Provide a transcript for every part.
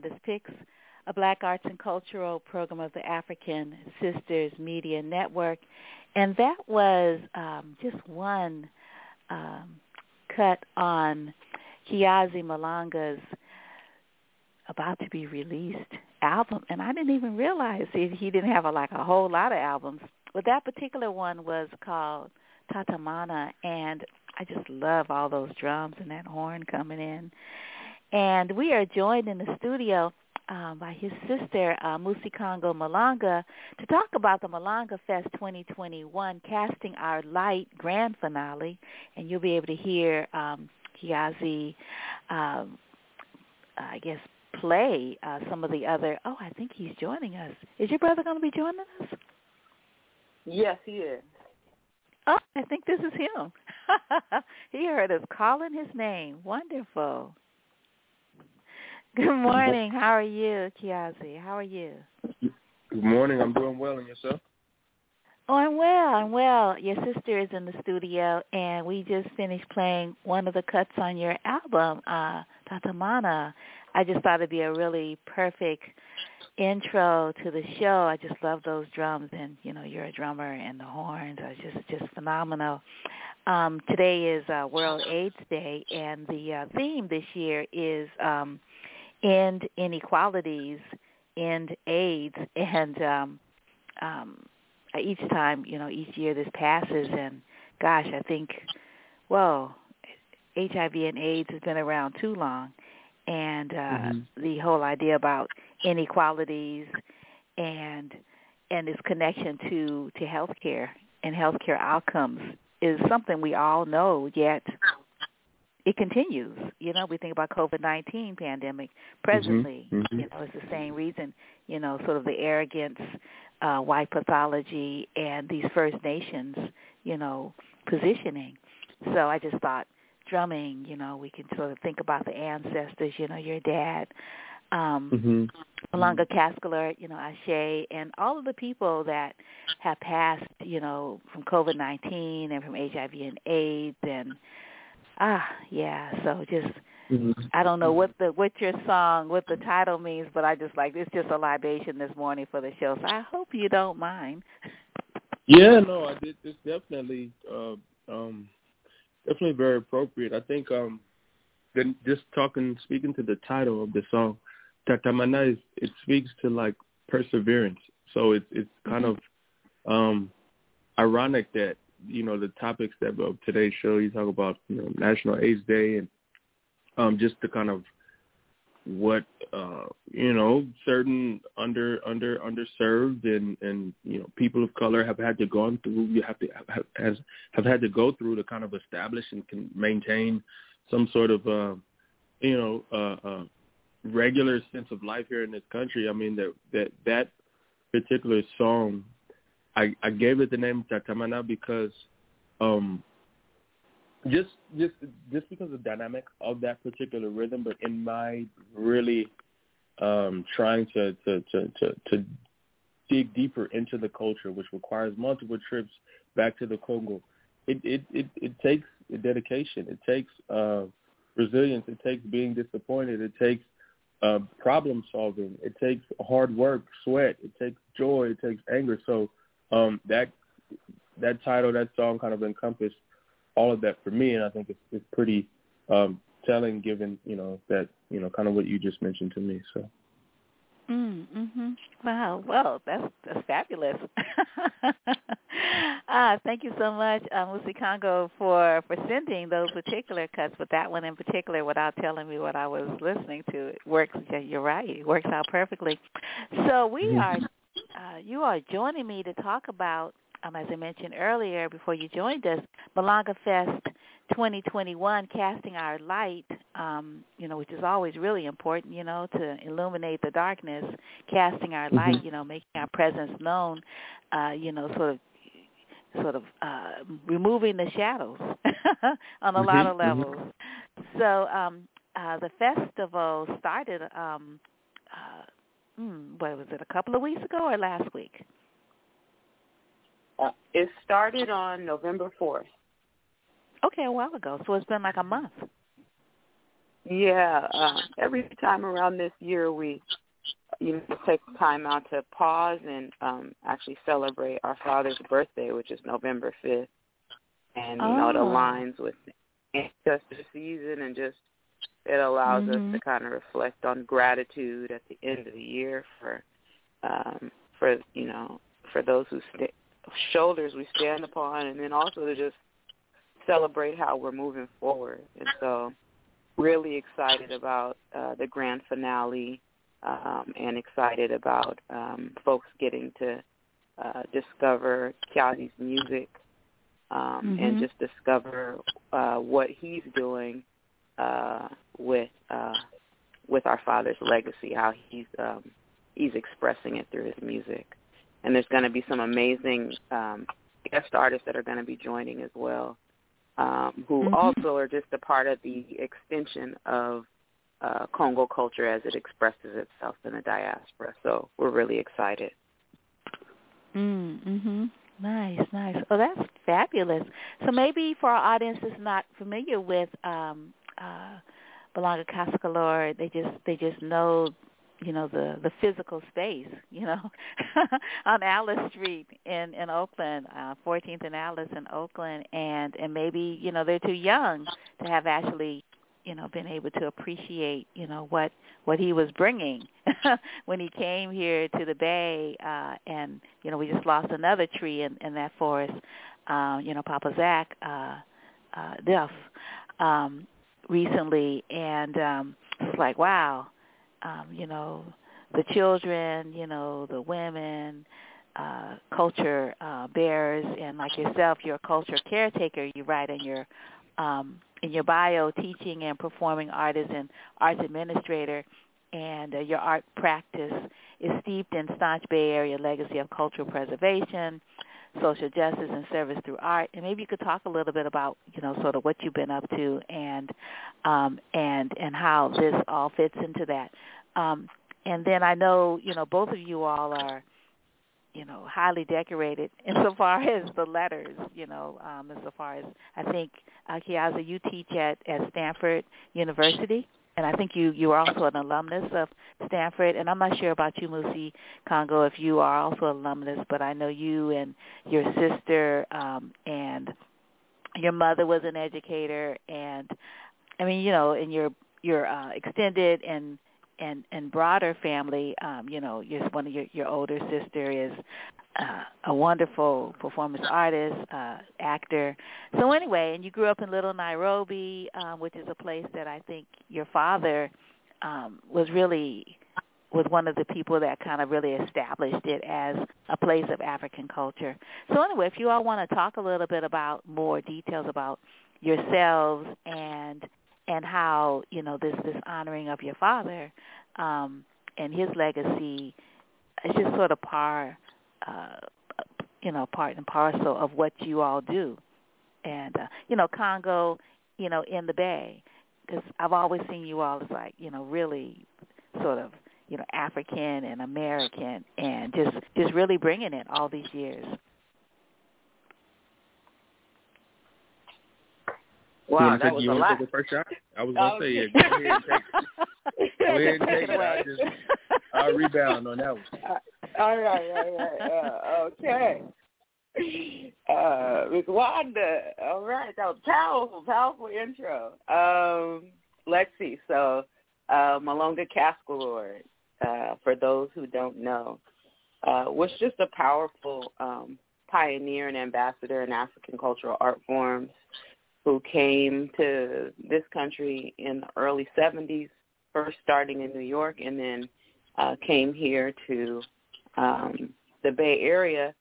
Wanda's Picks, a Black Arts and Cultural program of the African Sisters Media Network. And that was um, just one um, cut on Kiazi Malonga's about to be released album. And I didn't even realize he, he didn't have a, like a whole lot of albums. But that particular one was called Tatamana. And I just love all those drums and that horn coming in. And we are joined in the studio um, by his sister, uh, Muisi-kongo Malonga, to talk about the Malonga Fest 2021, Casting Our Light grand finale. And you'll be able to hear um, Kiazi, um, I guess, play uh, some of the other. Oh, I think he's joining us. Is your brother going to be joining us? Yes, he is. Oh, I think this is him. he heard us calling his name. Wonderful. Good morning. How are you, Kiazi? How are you? Good morning. I'm doing well, and yourself? Oh, I'm well. I'm well. Your sister is in the studio, and we just finished playing one of the cuts on your album, uh, Tatamana. I just thought it'd be a really perfect intro to the show. I just love those drums, and you know, you're a drummer, and the horns are just just phenomenal. Um, today is uh, World AIDS Day, and the uh, theme this year is um, end inequalities, end AIDS, and um, um, each time, you know, each year this passes, and gosh, I think, well, HIV and AIDS has been around too long, and uh, mm-hmm. the whole idea about inequalities and and its connection to to healthcare and healthcare outcomes is something we all know. Yet it continues. You know, we think about COVID nineteen pandemic presently. Mm-hmm. You know, it's the same reason. You know, sort of the arrogance, uh, white pathology, and these First Nations. You know, positioning. So I just thought drumming. You know, we can sort of think about the ancestors. You know, your dad. Um, mm-hmm. Malonga Casquelourd, you know, Ashe, and all of the people that have passed, you know, from COVID-19 and from HIV and AIDS and ah yeah so just mm-hmm. i don't know what the what your song what the title means but i just like it's just a libation this morning for the show so i hope you don't mind yeah no i did it's definitely uh um definitely very appropriate i think um then just talking speaking to the title of the song tatamana is it speaks to like perseverance so it's it's kind mm-hmm. of um ironic that you know the topics that of today's show. You talk about you know National AIDS Day and um, just the kind of what uh, you know certain under under underserved and and you know people of color have had to go through. You have to have, has have had to go through to kind of establish and can maintain some sort of uh, you know uh, uh, regular sense of life here in this country. I mean that that that particular song I, I gave it the name Tatamana because um just just just because of the dynamic of that particular rhythm, but in my really um trying to to, to, to, to dig deeper into the culture, which requires multiple trips back to the Congo, it it, it, it takes dedication. It takes uh resilience. It takes being disappointed. It takes uh, problem solving. It takes hard work, sweat. It takes joy. It takes anger. So um, that that title, that song, kind of encompassed all of that for me, and I think it's, it's pretty um, telling, given you know that you know kind of what you just mentioned to me. So. Mm, mhm. Wow. Well, that's that's fabulous. ah, thank you so much, uh, Muisi-kongo, for for sending those particular cuts, but that one in particular, without telling me what I was listening to, it works. Yeah, you're right. It works out perfectly. So we mm-hmm. are uh, you are joining me to talk about, um, as I mentioned earlier before you joined us, Malonga Fest 2021, Casting Our Light, um, you know, which is always really important, you know, to illuminate the darkness, casting our mm-hmm. light, you know, making our presence known, uh, you know, sort of sort of uh, removing the shadows on a mm-hmm. lot of mm-hmm. levels. Mm-hmm. So um, uh, the festival started um, hmm, what was it, a couple of weeks ago or last week? Uh, it started on November 4th. Okay, a while ago. So it's been like a month. Yeah, uh, every time around this year we you know take time out to pause and um actually celebrate our father's birthday, which is November 5th. And you oh. know it aligns with ancestor season and just it allows mm-hmm. us to kind of reflect on gratitude at the end of the year for um for you know for those who st- shoulders we stand upon and then also to just celebrate how we're moving forward. And so really excited about uh, the grand finale um, and excited about um, folks getting to uh, discover Kiazi's music um, mm-hmm. and just discover uh, what he's doing uh, with uh, with our father's legacy, how he's um, he's expressing it through his music. And there's going to be some amazing um, guest artists that are going to be joining as well um, who mm-hmm. also are just a part of the extension of uh, Congo culture as it expresses itself in the diaspora. So we're really excited. Mm, mhm. Nice, nice. Oh, that's fabulous. So maybe for our audience that's not familiar with um uh Malonga Casquelourd, they just they just know you know the the physical space you know on Alice Street in in Oakland, uh 14th and Alice in Oakland and and maybe you know they're too young to have actually you know been able to appreciate you know what what he was bringing when he came here to the bay uh and you know we just lost another tree in in that forest uh you know Papa Zach uh uh Diouf. Um recently and um it's like wow um, you know, the children, you know, the women, uh, culture uh, bearers, and like yourself, you're a culture caretaker. You write in your um, in your bio, teaching and performing artist and arts administrator, and uh, your art practice is steeped in staunch Bay Area legacy of cultural preservation, social justice, and service through art. And maybe you could talk a little bit about, you know, sort of what you've been up to and um, and and how this all fits into that. Um, and then I know, you know, both of you all are, you know, highly decorated insofar as the letters, you know, um, insofar as I think, uh, Kiazi, you teach at, at Stanford University and I think you you are also an alumnus of Stanford. And I'm not sure about you, Musi Congo, if you are also an alumnus, but I know you and your sister um, and your mother was an educator, and I mean, you know, and your your uh, extended and and and broader family, um, you know, your one of your your older sister is uh, a wonderful performance artist, uh, actor. So anyway, and you grew up in Little Nairobi, um, which is a place that I think your father um, was really was one of the people that kind of really established it as a place of African culture. So anyway, if you all want to talk a little bit about more details about yourselves and and how you know this this honoring of your father um, and his legacy is just sort of par uh, you know, part and parcel of what you all do. And, uh, you know, Congo, you know, in the Bay, because I've always seen you all as like, you know, really sort of, you know, African and American and just, just really bringing it all these years. Wow, that was you a want lot. to take the first shot? I was going to say, yeah, go ahead and take, it. go ahead and take it. I just, I'll rebound on that one. Uh, all right, all right. Uh, okay. Uh, Ms. Wanda. All right, that was powerful, powerful intro. Um, let's see. So, uh, Malonga Casquelourd, uh, for those who don't know, uh, was just a powerful um, pioneer and ambassador in African cultural art forms who came to this country in the early 70s, first starting in New York and then uh, came here to um, the Bay Area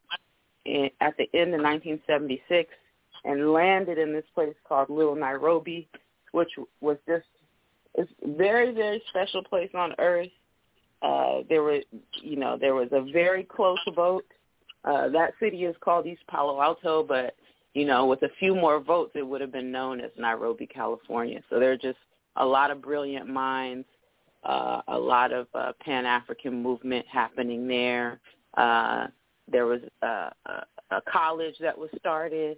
in, at the end of 1976 and landed in this place called Little Nairobi, which was just a very, very special place on earth. Uh, there were, you know, there was a very close vote. Uh, that city is called East Palo Alto, but you know, with a few more votes, it would have been known as Nairobi, California. So there are just a lot of brilliant minds uh, a lot of uh, Pan African movement happening there. Uh, there was a, a, a college that was started.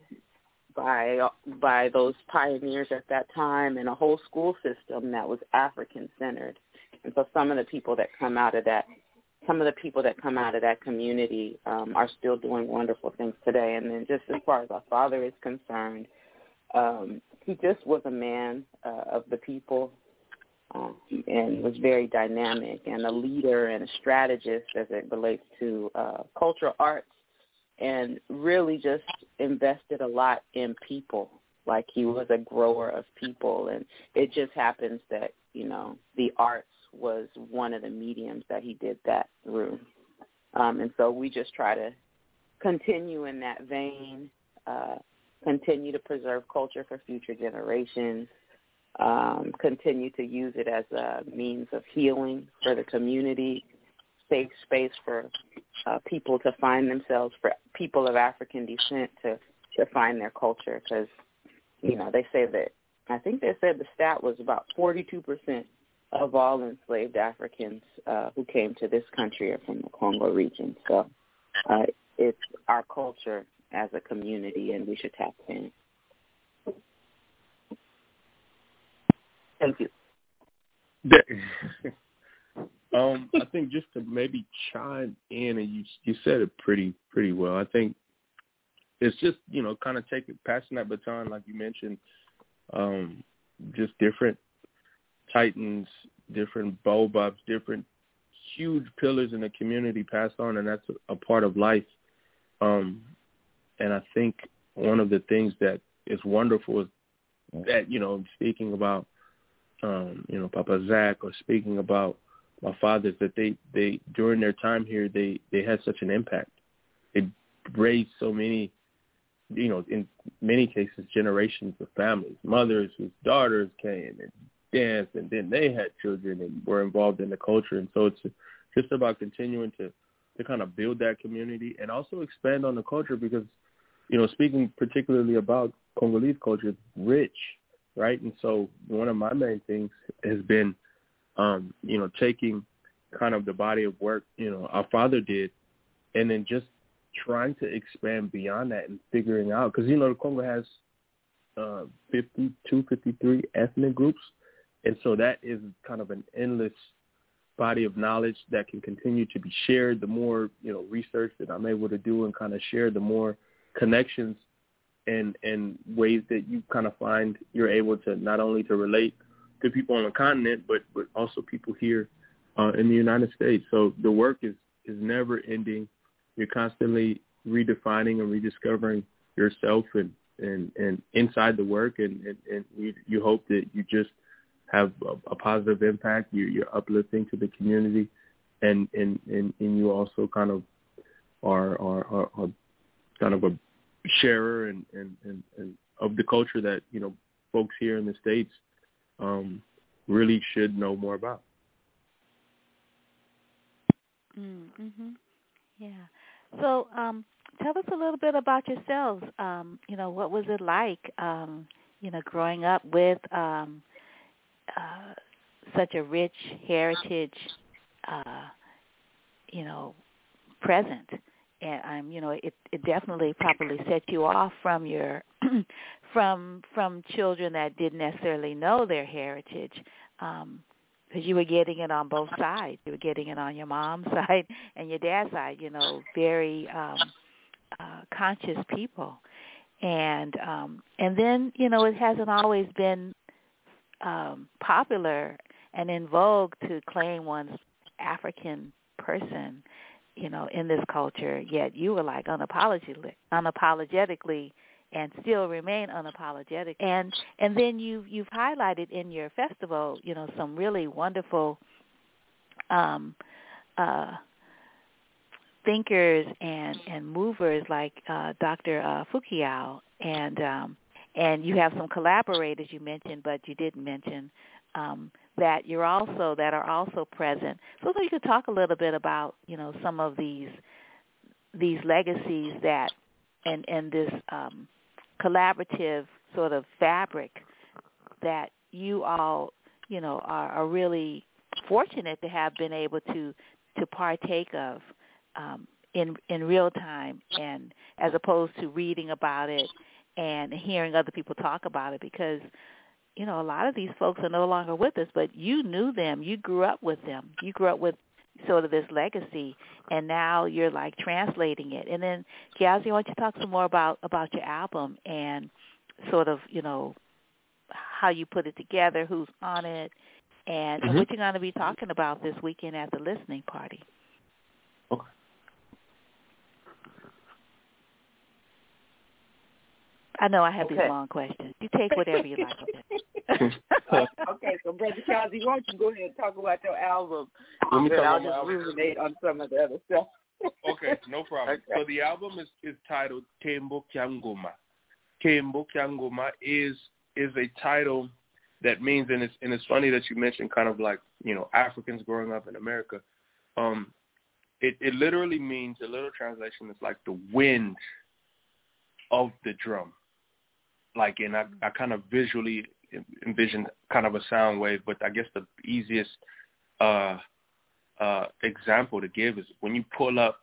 by by those pioneers at that time and a whole school system that was African centered. And so some of the people that come out of that some of the people that come out of that community um, are still doing wonderful things today. And then just as far as our father is concerned, um, he just was a man uh, of the people um, and was very dynamic and a leader and a strategist as it relates to uh, cultural arts and really just invested a lot in people. Like he was a grower of people, and it just happens that you know the arts was one of the mediums that he did that through. Um, and so we just try to continue in that vein, uh, continue to preserve culture for future generations, um, continue to use it as a means of healing for the community, safe space for uh, people to find themselves, for people of African descent to to find their culture. Because you know they say that I think they said the stat was about 42 percent of all enslaved Africans uh, who came to this country are from the Congo region. So uh, it's our culture as a community, and we should tap in. Thank you. um, I think just to maybe chime in, and you you said it pretty pretty well. I think it's just you know kind of taking passing that baton, like you mentioned, um, just different titans, different baobabs, different huge pillars in the community passed on, and that's a, part of life. Um, and I think one of the things that is wonderful is that you know speaking about um, you know Papa Zach or speaking about my fathers that they they during their time here they they had such an impact. It raised so many you know in many cases generations of families, mothers whose daughters came and danced and then they had children and were involved in the culture. And so it's just about continuing to to kind of build that community and also expand on the culture because you know speaking particularly about Congolese culture it's rich right? And so one of my main things has been um you know taking kind of the body of work you know our father did and then just trying to expand beyond that and figuring out because you know the Congo has uh 52 53 ethnic groups and so that is kind of an endless body of knowledge that can continue to be shared. The more, you know, research that I'm able to do and kind of share, the more connections and and ways that you kind of find you're able to not only to relate to people on the continent, but but also people here uh, in the United States. So the work is is never ending. You're constantly redefining and rediscovering yourself and and and inside the work, and and, and you, you hope that you just have a, a positive impact. You, you're uplifting to the community, and and and, and you also kind of are are, are, are kind of a sharer and, and and and of the culture that you know folks here in the states um, really should know more about. Mm-hmm. Yeah. So, um, tell us a little bit about yourselves. Um, you know, what was it like? Um, you know, growing up with um, uh, such a rich heritage, uh, you know, present. And I'm, you know, it it definitely probably set you off from your from from children that didn't necessarily know their heritage. Um, because you were getting it on both sides. You were getting it on your mom's side and your dad's side. You know, very um, uh, conscious people, and um, and then you know it hasn't always been um, popular and in vogue to claim one's African person, you know, in this culture. Yet you were like unapologetically, unapologetically, and still remain unapologetic. And and then you you've highlighted in your festival, you know, some really wonderful um, uh, thinkers and and movers like uh, Dr. Uh, Fu-Kiau and um, and you have some collaborators you mentioned, but you didn't mention um, that you're also that are also present. So, so you could talk a little bit about you know some of these these legacies that and and this um, collaborative sort of fabric that you all you know are, are really fortunate to have been able to to partake of um, in in real time and as opposed to reading about it and hearing other people talk about it because you know a lot of these folks are no longer with us but you knew them. You grew up with them. You grew up with sort of this legacy and now you're like translating it. And then Kiazi, why don't you talk some more about about your album and sort of you know how you put it together who's on it and, Mhm. and what you're going to be talking about this weekend at the listening party I know I have Okay. these long questions. You take whatever you like okay, so Brother Kiazi, why don't you go ahead and talk about your album? Let me Then talk I'll about my just album. ruminate on some of the other stuff. okay, no problem. Okay. So the album is, is titled Tembo Kyangoma. Tembo Kyangoma is is a title that means, and it's and it's funny that you mentioned kind of like you know Africans growing up in America. Um, it it literally means a little translation is like the wind of the drum. Like, and I I kind of visually envisioned kind of a sound wave, but I guess the easiest uh uh example to give is when you pull up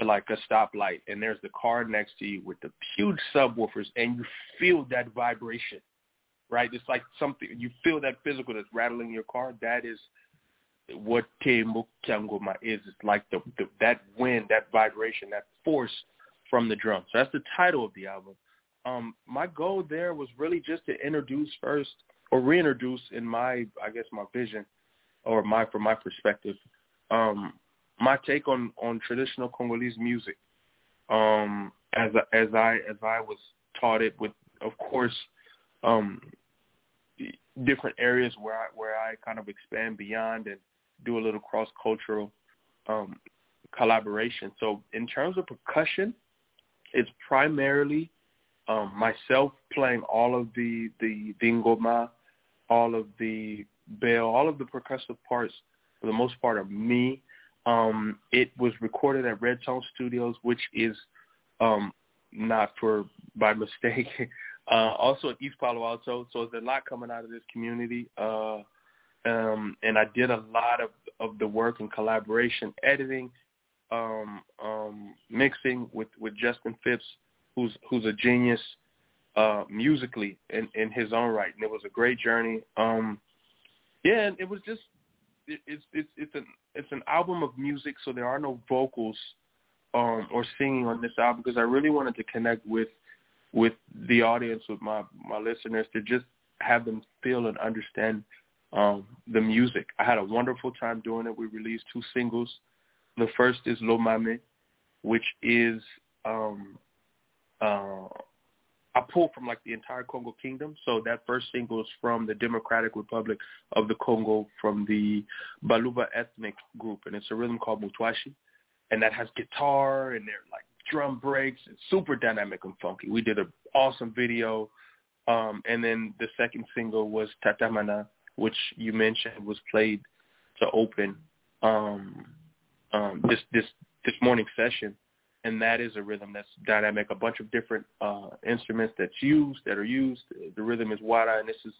to like a stoplight and there's the car next to you with the huge subwoofers and you feel that vibration right? It's like something you feel that physical that's rattling your car. That is what Tembo Kyangoma is. It's like the, the that wind that vibration that force from the drum. So that's the title of the album um my goal there was really just to introduce first or reintroduce in my i guess my vision or my from my perspective um my take on on traditional Congolese music um as as I as I was taught it with of course um different areas where I where I kind of expand beyond and do a little cross cultural um collaboration. So in terms of percussion, it's primarily um myself playing all of the the dingoma, all of the bell, all of the percussive parts for the most part are me. Um, it was recorded at Red Tone Studios, which is um, not for by mistake. uh, also in East Palo Alto, so there's a lot coming out of this community. Uh, um, and I did a lot of, of the work in collaboration, editing, um, um, mixing with, with Justin Phipps, who's who's a genius uh, musically in, in his own right, and it was a great journey. Um, yeah, and it was just it, it's it's it's an it's an album of music, so there are no vocals um, or singing on this album because I really wanted to connect with with the audience, with my my listeners, to just have them feel and understand um, the music. I had a wonderful time doing it. We released two singles. The first is Lo Mame, which is um, uh, I pulled from like the entire Congo Kingdom. So that first single is from the Democratic Republic of the Congo, from the Baluba ethnic group, and it's a rhythm called Mutwashi, and that has guitar and they're like drum breaks. It's super dynamic and funky. We did an awesome video, um, and then the second single was Tatamana, which you mentioned was played to open um, um, this this this morning session and that is a rhythm that's dynamic. A bunch of different uh, instruments that's used that are used. The rhythm is wada, and this is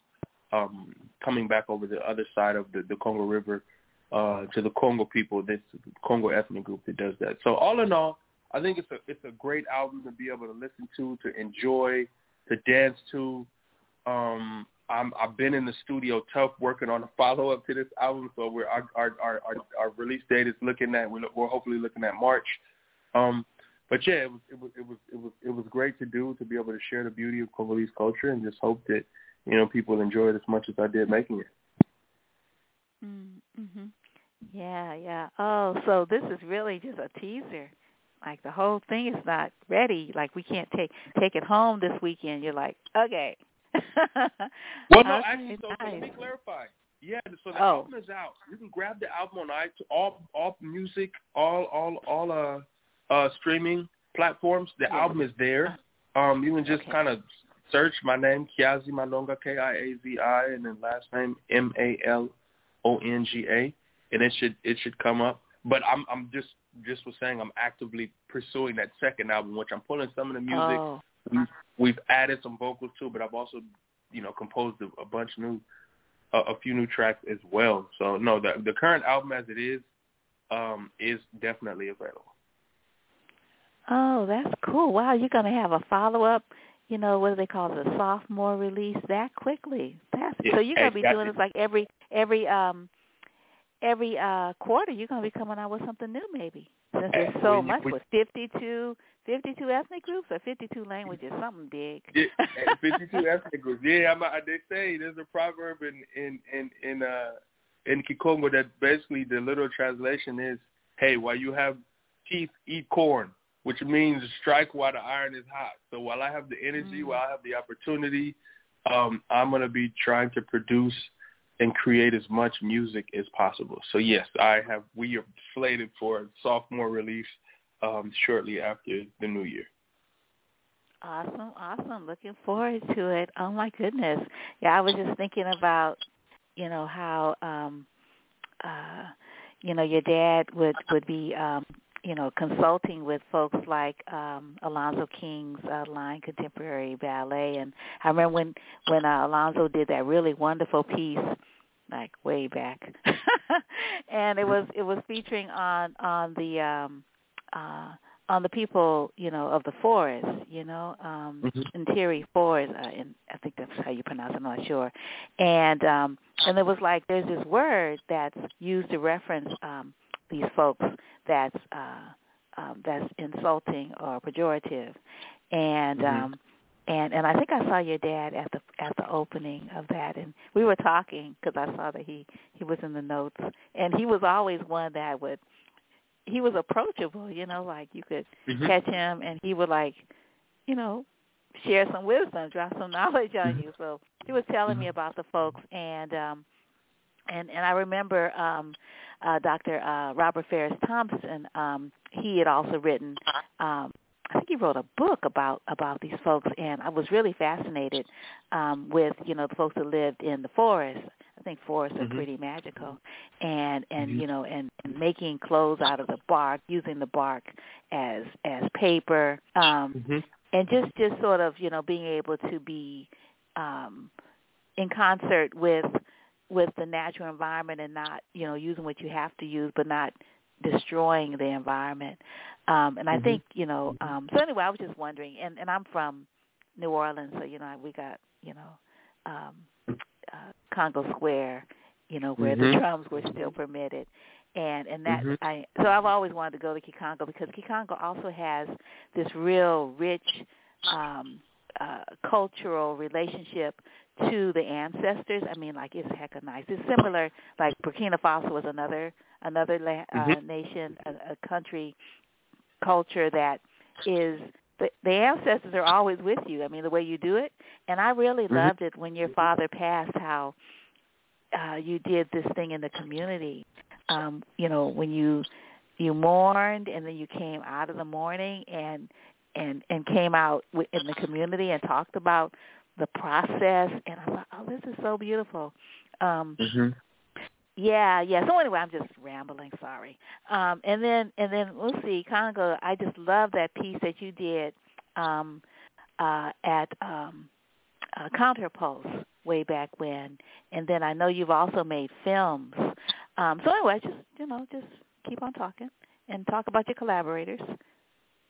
um, coming back over the other side of the, the Congo River uh, to the Congo people. This Congo ethnic group that does that. So all in all, I think it's a it's a great album to be able to listen to, to enjoy, to dance to. Um, I'm, I've been in the studio tough working on a follow up to this album, so we're our our our, our, our release date is looking at we're, we're hopefully looking at March. Um, but yeah, it was it was it was it was it was great to do to be able to share the beauty of Congolese culture and just hope that you know people enjoy it as much as I did making it. Mm-hmm. Yeah, yeah. Oh, so this is really just a teaser. Like the whole thing is not ready. Like we can't take take it home this weekend. You're like, okay. well, no, okay, actually, so, so let me clarify. Yeah, so the Oh. album is out. You can grab the album on iTunes, all all music, all all all uh uh streaming platforms. The Yeah. album is there. Um, you can just Okay. kind of search my name, Kiazi Malonga, K I A Z I, and then last name M A L O N G A, and it should it should come up. But I'm I'm just just was saying I'm actively pursuing that second album, which I'm pulling some of the music. Oh, We've, we've added some vocals too, but I've also you know composed a, a bunch new a, a few new tracks as well. So no, the the current album as it is um is definitely available. Oh, that's cool. Wow, you're gonna have a follow up you know, what do they call it, a sophomore release that quickly. That's Yeah, so you're gonna be exactly. doing this like every every um every uh quarter you're gonna be coming out with something new maybe. Since there's so When much when- with fifty two fifty two ethnic groups or fifty two languages, something big. Yeah, 52 ethnic groups. Yeah, I'm, I, they say there's a proverb in in in in uh in Kikongo that basically the literal translation is, "Hey, while you have teeth, eat corn," which means strike while the iron is hot. So while I have the energy, Mm. while I have the opportunity, um, I'm gonna be trying to produce and create as much music as possible. So yes, I have. We are slated for a sophomore release um, shortly after the new year. Awesome, awesome. Looking forward to it. Oh my goodness. Yeah, I was just thinking about, you know, how um uh you know, your dad would would be um you know, consulting with folks like um Alonzo King's uh, Line Contemporary Ballet and I remember when when uh, Alonzo did that really wonderful piece like way back. and it was it was featuring on on the um uh on the people, you know, of the forest, you know, um Mhm. Ituri Forest, uh, and I think that's how you pronounce it, I'm not sure. And um and it was like there's this word that's used to reference um these folks that's uh um that's insulting or pejorative. And Mhm. um and and I think I saw your dad at the at the opening of that, and we were talking because I saw that he he was in the notes, and he was always one that would he was approachable, you know, like you could Mhm. catch him, and he would like, you know, share some wisdom, drop some knowledge on Mhm. you. So he was telling me Mhm. about the folks, and um, and and I remember um, uh, Dr. Uh, Robert Farris Thompson. Um, he had also written. Um, I think he wrote a book about about these folks, and I was really fascinated um, with you know the folks that lived in the forest. I think forests are Mhm. pretty magical, and and Mhm. you know and, and making clothes out of the bark, using the bark as as paper, um, Mhm. and just just sort of you know being able to be um, in concert with with the natural environment and not you know using what you have to use, but not destroying the environment. Um, and I Mhm. think you know. Um, so anyway, I was just wondering, and and I'm from New Orleans, so you know we got you know um, uh, Congo Square, you know where the Mhm. drums were still permitted, and and that Mhm. I so I've always wanted to go to Kikongo because Kikongo also has this real rich um, uh, cultural relationship to the ancestors. I mean, like it's hecka nice. It's similar. Like Burkina Faso was another another la- uh, Mhm. nation, a, a country culture that is the, the ancestors are always with you. I mean, the way you do it, and I really Mhm. loved it when your father passed. How uh, you did this thing in the community. Um, you know, when you you mourned and then you came out of the mourning and and and came out in the community and talked about the process and I thought, oh, this is so beautiful. Um, Mhm. yeah, yeah. So anyway, I'm just rambling. Sorry. Um, and then and then we'll see Congo. I just love that piece that you did um, uh, at um, uh, Counterpulse way back when. And then I know you've also made films. Um, so anyway, just you know, just keep on talking and talk about your collaborators.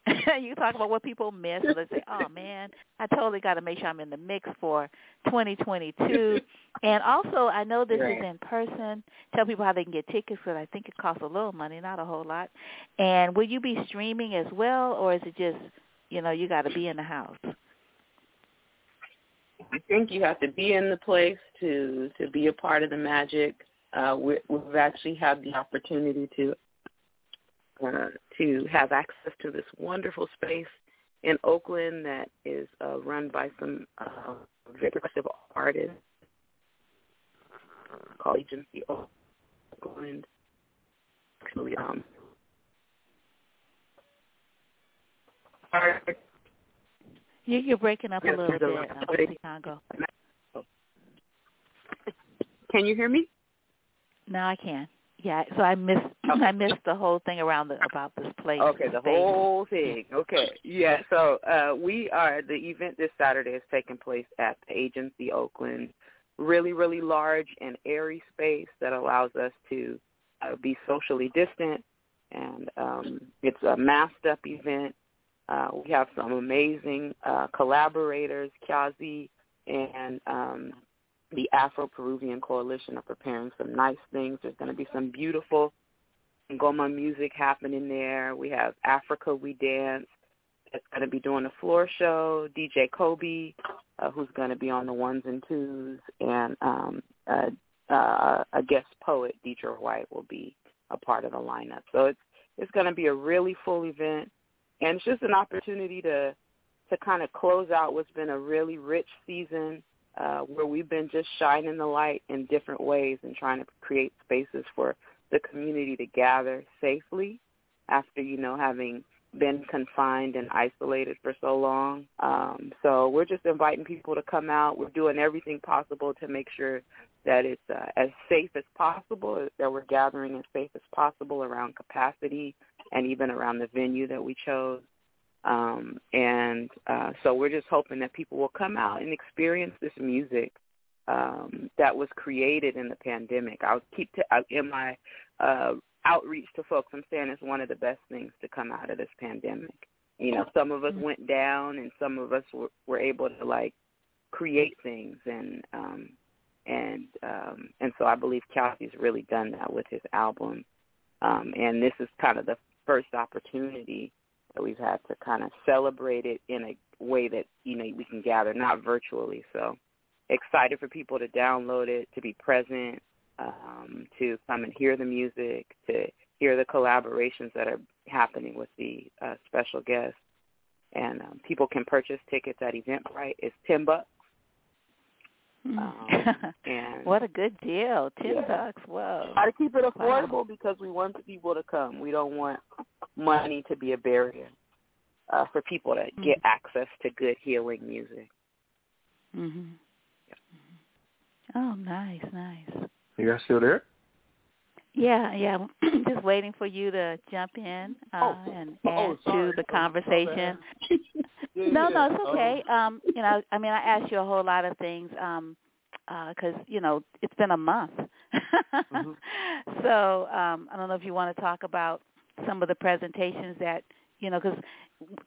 you talk about what people miss. So they say, "Oh man, I totally got to make sure I'm in the mix for 2022." and also, I know this Right. is in person. Tell people how they can get tickets because I think it costs a little money, not a whole lot. And will you be streaming as well, or is it just you know you got to be in the house? I think you have to be in the place to to be a part of the magic. Uh, we, we've actually had the opportunity to uh, to have access to this wonderful space in Oakland that is uh, run by some uh, very progressive artists called Agency Oakland. Actually, um, You, you're breaking up a little bit, um, Missy can you hear me? Now I can. Yeah, so I missed Okay. I missed the whole thing around the about this place. Okay, the space. whole thing. Okay, yeah. So uh, we are the event this Saturday is taking place at the Agency Oakland. Really, really large and airy space that allows us to uh, be socially distant, and um, it's a masked up event. Uh, we have some amazing uh, collaborators. Kiazi and um, the Afro-Peruvian Coalition are preparing some nice things. There's going to be some beautiful Ngoma music happening there. We have Africa We Dance that's going to be doing a floor show. DJ Kobe, uh, who's going to be on the ones and twos, and um, uh, a guest poet, Deidre White, will be a part of the lineup. So it's it's going to be a really full event, and it's just an opportunity to to kind of close out what's been a really rich season uh, where we've been just shining the light in different ways and trying to create spaces for the community to gather safely after, you know, having been confined and isolated for so long. Um, so we're just inviting people to come out. We're doing everything possible to make sure that it's uh, as safe as possible, that we're gathering as safe as possible around capacity and even around the venue that we chose. Um, and uh, so we're just hoping that people will come out and experience this music um, that was created in the pandemic. I'll keep to, uh, in my uh, outreach to folks. I'm saying it's one of the best things to come out of this pandemic. You know, some of us mm-hmm. went down, and some of us were, were able to like create things, and um, and um, and so I believe Kelsey's really done that with his album. Um, and this is kind of the first opportunity that we've had to kind of celebrate it in a way that you know we can gather, not virtually. So excited for people to download it, to be present, um, to come and hear the music, to hear the collaborations that are happening with the uh, special guests. And um, people can purchase tickets at Eventbrite. It's ten bucks. Hmm. Um, and what a good deal! Ten yeah. bucks. Whoa! Try to keep it affordable wow. because we want people to come. We don't want money to be a barrier uh, for people to mm-hmm. get access to good healing music. Mhm. Oh, nice, nice. You guys still there? Yeah, yeah. Just waiting for you to jump in uh, oh. and oh, add to the conversation. no, no, it's okay. Um, you know, I mean, I asked you a whole lot of things um because uh, you know it's been a month. mm-hmm. So um, I don't know if you want to talk about some of the presentations that you know because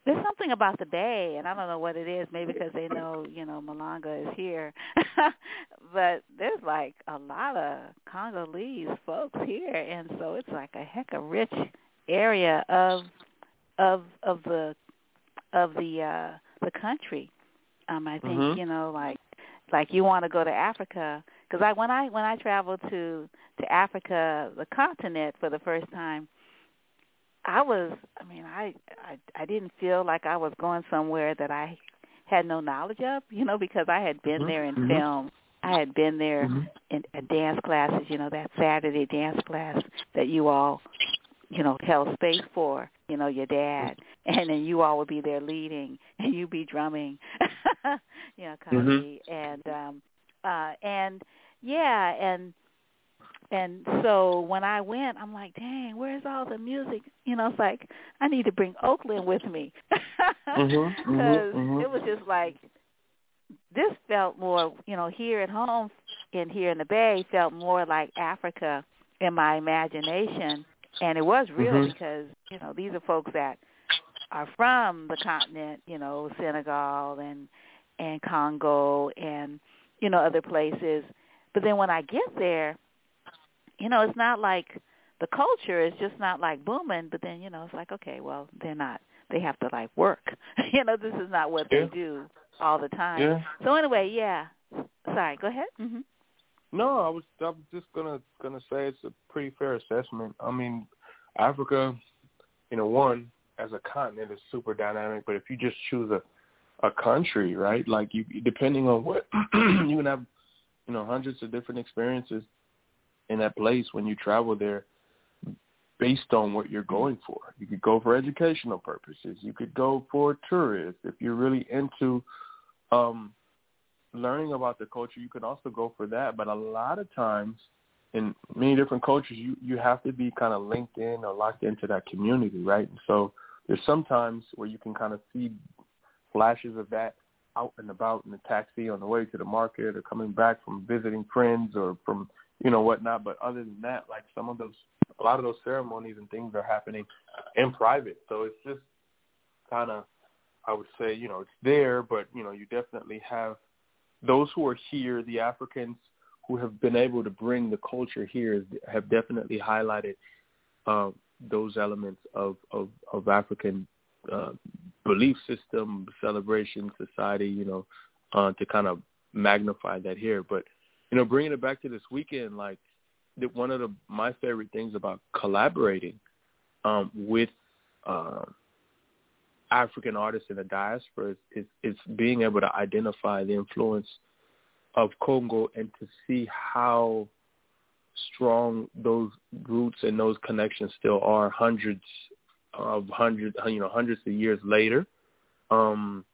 there's something about the bay and i don't know what it is maybe because they know you know malonga is here but there's like a lot of congolese folks here and so it's like a heck of rich area of of of the of the uh the country um i think mm-hmm. you know like like you want to go to africa because i when i when i traveled to to africa the continent for the first time I was I mean I I I didn't feel like I was going somewhere that I had no knowledge of, you know, because I had been mm-hmm. there in mm-hmm. film. I had been there mm-hmm. in, in dance classes, you know, that Saturday dance class that you all, you know, held space for, you know, your dad, and then you all would be there leading, and you'd be drumming, you know, comedy, mm-hmm. and um, uh, and yeah, and and so when I went, I'm like, dang, where's all the music? You know, it's like I need to bring Oakland with me because mm-hmm, mm-hmm, mm-hmm. it was just like this felt more, you know, here at home and here in the Bay felt more like Africa in my imagination, and it was real mm-hmm. because you know these are folks that are from the continent, you know, Senegal and and Congo and you know other places. But then when I get there, you know, it's not like the culture is just not like booming, but then, you know, it's like, okay, well, they're not they have to like work. you know, this is not what yeah. they do all the time. Yeah. So anyway, yeah. Sorry, go ahead. Mhm. No, I was I was just gonna gonna say it's a pretty fair assessment. I mean, Africa, you know, one as a continent is super dynamic, but if you just choose a a country, right? Like you depending on what you can have, you know, hundreds of different experiences in that place when you travel there based on what you're going for. You could go for educational purposes. You could go for tourists. If you're really into um, learning about the culture, you can also go for that. But a lot of times in many different cultures, you, you have to be kind of linked in or locked into that community, right? And so there's sometimes where you can kind of see flashes of that out and about in the taxi on the way to the market or coming back from visiting friends or from you know, whatnot. But other than that, like some of those, a lot of those ceremonies and things are happening in private. So it's just kind of, I would say, you know, it's there, but you know, you definitely have those who are here, the Africans who have been able to bring the culture here, have definitely highlighted uh, those elements of of, of African uh, belief system, celebration, society, you know, uh, to kind of magnify that here. But you know, bringing it back to this weekend, like one of the my favorite things about collaborating um, with uh, African artists in the diaspora is, is, is being able to identify the influence of Congo and to see how strong those roots and those connections still are hundreds of hundreds you know hundreds of years later. Um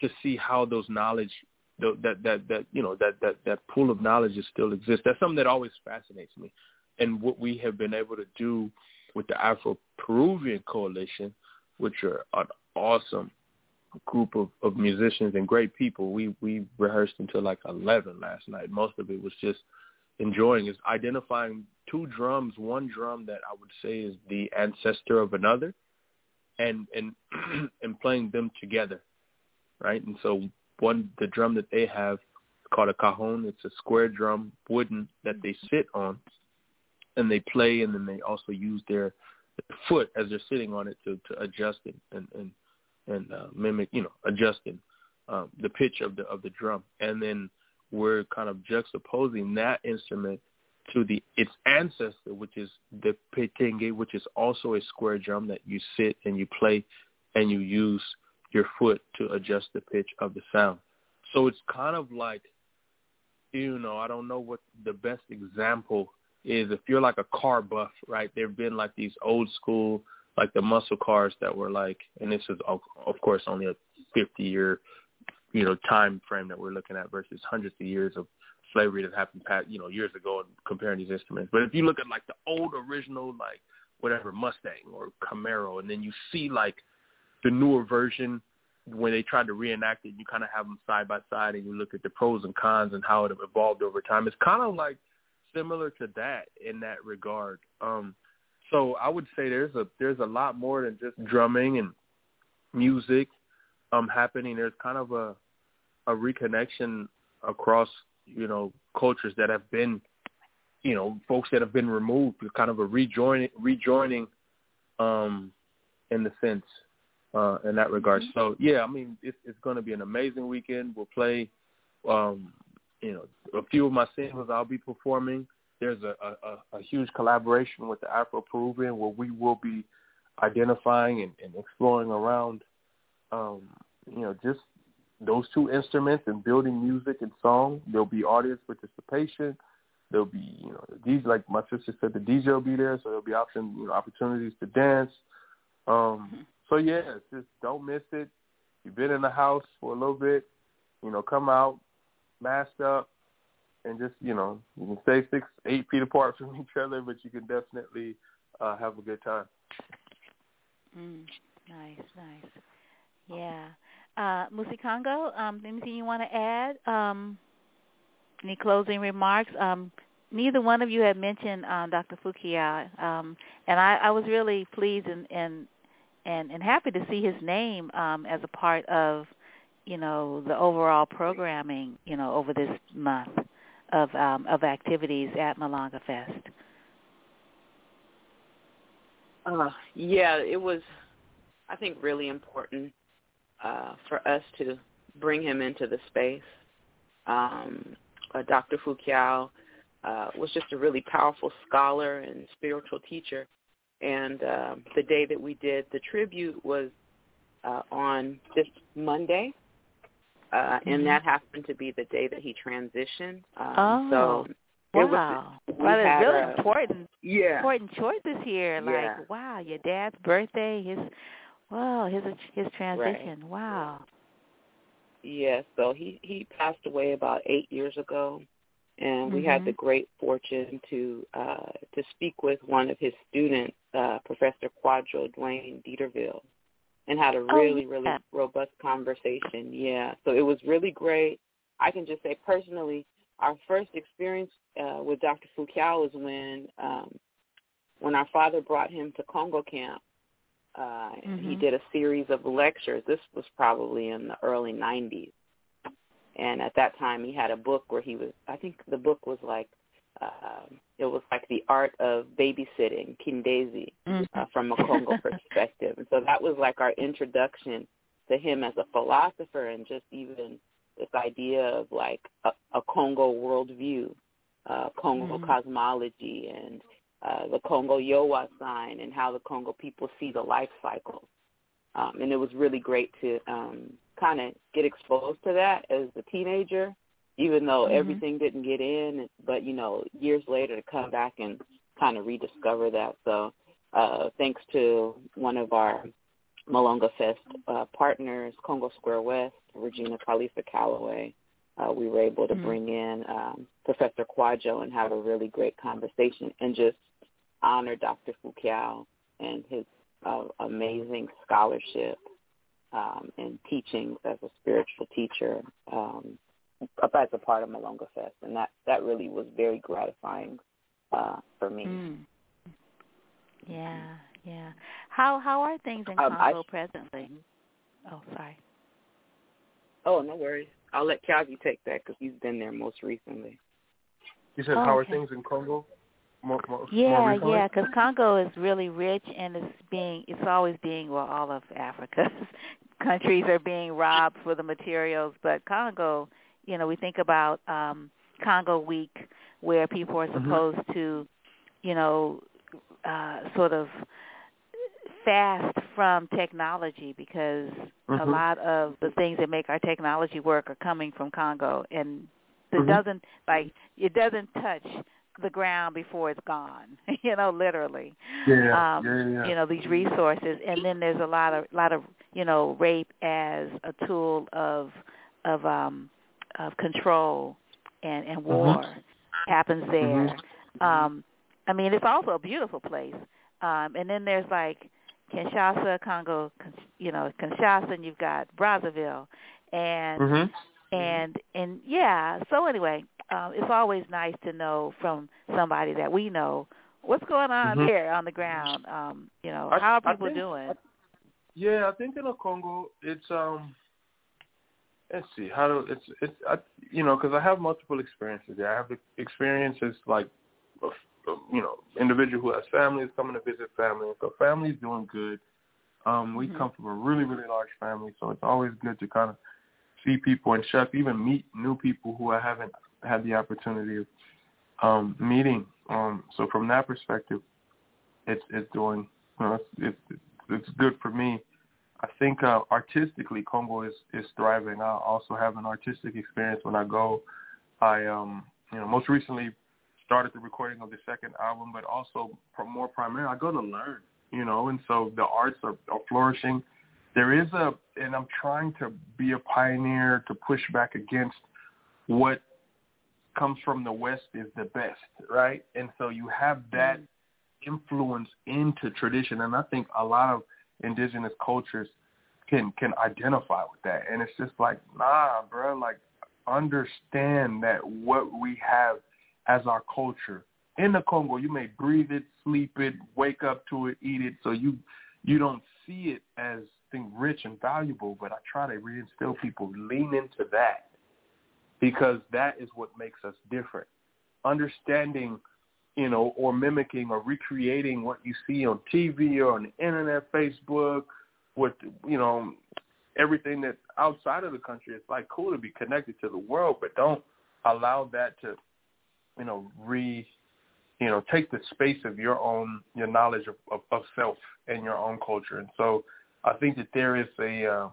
to see how those knowledge that that that you know that that that pool of knowledge still exists that's something that always fascinates me and what we have been able to do with the Afro Peruvian Coalition which are an awesome group of, of musicians and great people. We we rehearsed until like eleven last night. Most of it was just enjoying is identifying two drums, one drum that I would say is the ancestor of another and and and playing them together. Right? And so one the drum that they have called a cajon. It's a square drum, wooden that they sit on and they play and then they also use their foot as they're sitting on it to, to adjust it and, and and uh, mimic, you know, adjusting um, the pitch of the of the drum, and then we're kind of juxtaposing that instrument to the its ancestor, which is the petenge, which is also a square drum that you sit and you play, and you use your foot to adjust the pitch of the sound. So it's kind of like, you know, I don't know what the best example is. If you're like a car buff, right? There've been like these old school like the muscle cars that were like, and this is of, course only a 50 year, you know, time frame that we're looking at versus hundreds of years of slavery that happened past, you know, years ago and comparing these instruments. But if you look at like the old original, like whatever Mustang or Camaro, and then you see like the newer version when they tried to reenact it, you kind of have them side by side and you look at the pros and cons and how it evolved over time. It's kind of like similar to that in that regard. Um, so I would say there's a there's a lot more than just drumming and music um happening. There's kind of a a reconnection across you know cultures that have been you know folks that have been removed. Kind of a rejoining rejoining um in the sense uh in that regard. Mm-hmm. So yeah, I mean it's it's going to be an amazing weekend. We'll play um you know a few of my singles I'll be performing there's a, a, a huge collaboration with the Afro Peruvian where we will be identifying and, and exploring around, um, you know, just those two instruments and building music and song. There'll be audience participation. There'll be, you know, these like my sister said, the DJ will be there, so there'll be option, you know, opportunities to dance. Um, so yeah, just don't miss it. You've been in the house for a little bit, you know, come out, masked up, and just you know you can stay six eight feet apart from each other, but you can definitely uh, have a good time. Mm, nice, nice. Yeah. Uh, Muisi-kongo, um, anything you want to add? Um, any closing remarks? Um, neither one of you had mentioned um, Dr. Fu-Kiau, um, and I, I was really pleased and, and and and happy to see his name um, as a part of you know the overall programming you know over this month of um, of activities at Malonga Fest? Uh, yeah, it was, I think, really important uh, for us to bring him into the space. Um, uh, Dr. Fu-Kiau uh, was just a really powerful scholar and spiritual teacher. And uh, the day that we did the tribute was uh, on this Monday, uh, mm-hmm. and that happened to be the day that he transitioned. Um, oh, so wow! Was, well, it's really a, important. Yeah, important choice this year. Like, yeah. wow, your dad's birthday, his, wow, his his transition. Right. Wow. Yeah, so he he passed away about eight years ago, and mm-hmm. we had the great fortune to uh to speak with one of his students, uh Professor Kwadwo Dwayne Dieterville and had a oh, really, oh, yeah. really robust conversation. Yeah. So it was really great. I can just say personally, our first experience uh, with Dr. Fu-Kiau was when um, when our father brought him to Congo camp Uh, mm-hmm. He did a series of lectures. This was probably in the early 90s. And at that time, he had a book where he was, I think the book was like, uh, it was like the art of babysitting, Kindezi, mm-hmm. uh, from a Congo perspective. And so that was like our introduction to him as a philosopher and just even this idea of like a, a Congo worldview, uh, Congo mm-hmm. cosmology, and uh, the Congo Yowa sign, and how the Congo people see the life cycle. Um, and it was really great to um, kind of get exposed to that as a teenager, even though mm-hmm. everything didn't get in. But you know, years later to come back and kind of rediscover that. So uh, thanks to one of our Malonga Fest uh, partners, Congo Square West, Regina Khalifa Calloway, uh, we were able to mm-hmm. bring in um, Professor Kwadwo and have a really great conversation and just honor Dr. Fu-Kiau and his uh, amazing scholarship um, and teachings as a spiritual teacher um, as a part of Malonga Fest. And that, that really was very gratifying uh, for me. Mm. Yeah, yeah. How how are things in um, Congo I, presently? Oh, sorry. Oh, no worries. I'll let Calvi take that because he's been there most recently. You said oh, how okay. are things in Congo? More, more, yeah, more yeah, because Congo is really rich and it's being it's always being well all of Africa's countries are being robbed for the materials, but Congo, you know, we think about um Congo Week where people are supposed mm-hmm. to, you know, uh sort of fast from technology because mm-hmm. a lot of the things that make our technology work are coming from Congo and it mm-hmm. doesn't like it doesn't touch the ground before it's gone. you know, literally. Yeah, um, yeah, yeah. You know these resources, and then there's a lot of lot of you know rape as a tool of of um of control and and war mm-hmm. happens there. Mm-hmm. Um, I mean, it's also a beautiful place. Um, and then there's like Kinshasa, Congo, you know, Kinshasa, and you've got Brazzaville, and mm-hmm. and and yeah. So anyway, um, it's always nice to know from somebody that we know what's going on mm-hmm. there on the ground. Um, you know, I, how are people think, doing? Yeah, I think in the Congo, it's um. Let's see how do it's it's I, you know because I have multiple experiences there. I have experiences like you know, individual who has families coming to visit family. So family's doing good. Um, we mm-hmm. come from a really, really large family, so it's always good to kind of see people and chef, even meet new people who I haven't had the opportunity of um, meeting. Um, so from that perspective, it's it's doing you know, it's, it's it's good for me. I think uh, artistically, Congo is is thriving. I also have an artistic experience when I go. I um you know most recently started the recording of the second album, but also more primarily, I go to learn, you know, and so the arts are, are flourishing. There is a, and I'm trying to be a pioneer to push back against what comes from the West is the best, right? And so you have that mm-hmm. influence into tradition, and I think a lot of indigenous cultures can can identify with that. And it's just like, nah, bro, like understand that what we have as our culture. In the Congo, you may breathe it, sleep it, wake up to it, eat it, so you you don't see it as thing rich and valuable. But I try to reinstill people lean into that because that is what makes us different. Understanding, you know, or mimicking or recreating what you see on TV or on the internet, Facebook, with you know everything that's outside of the country. It's like cool to be connected to the world, but don't allow that to you know, re, you know, take the space of your own, your knowledge of, of, of self and your own culture. And so I think that there is a, uh,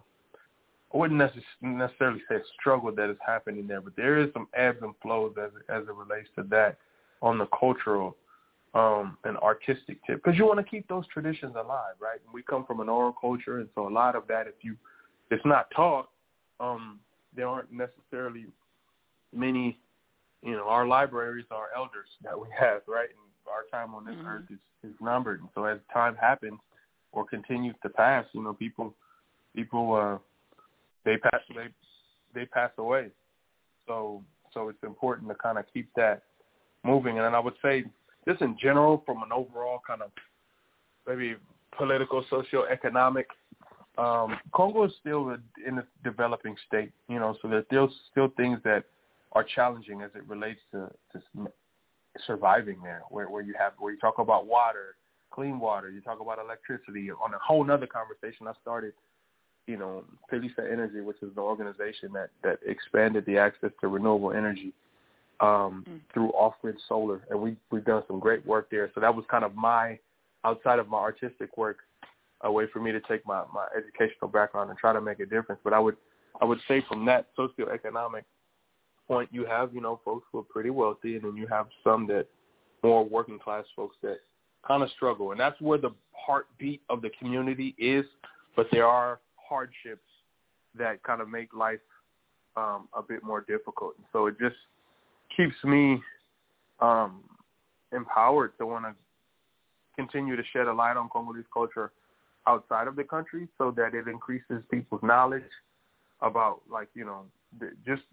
I wouldn't necessarily say struggle that is happening there, but there is some ebbs and flows as, as it relates to that on the cultural um, and artistic tip. Because you want to keep those traditions alive, right? And we come from an oral culture, and so a lot of that, if you, it's not taught, um, there aren't necessarily many you know, our libraries are elders that we have, right? And our time on this mm-hmm. earth is, is numbered. And so as time happens or continues to pass, you know, people people uh they pass they they pass away. So so it's important to kind of keep that moving. And I would say just in general from an overall kind of maybe political, socio-economic. Um, Congo is still in a developing state, you know, so there's still still things that are challenging as it relates to, to surviving there, where where you have where you talk about water, clean water, you talk about electricity. On a whole other conversation, I started, you know, Felisa Energy, which is the organization that that expanded the access to renewable energy um, mm. through off-grid solar, and we we've done some great work there. So that was kind of my outside of my artistic work, a way for me to take my my educational background and try to make a difference. But I would I would say from that socioeconomic point, you have you know folks who are pretty wealthy, and then you have some that more working class folks that kind of struggle, and that's where the heartbeat of the community is. But there are hardships that kind of make life um, a bit more difficult. And so it just keeps me um, empowered to want to continue to shed a light on Congolese culture outside of the country so that it increases people's knowledge about like, you know, just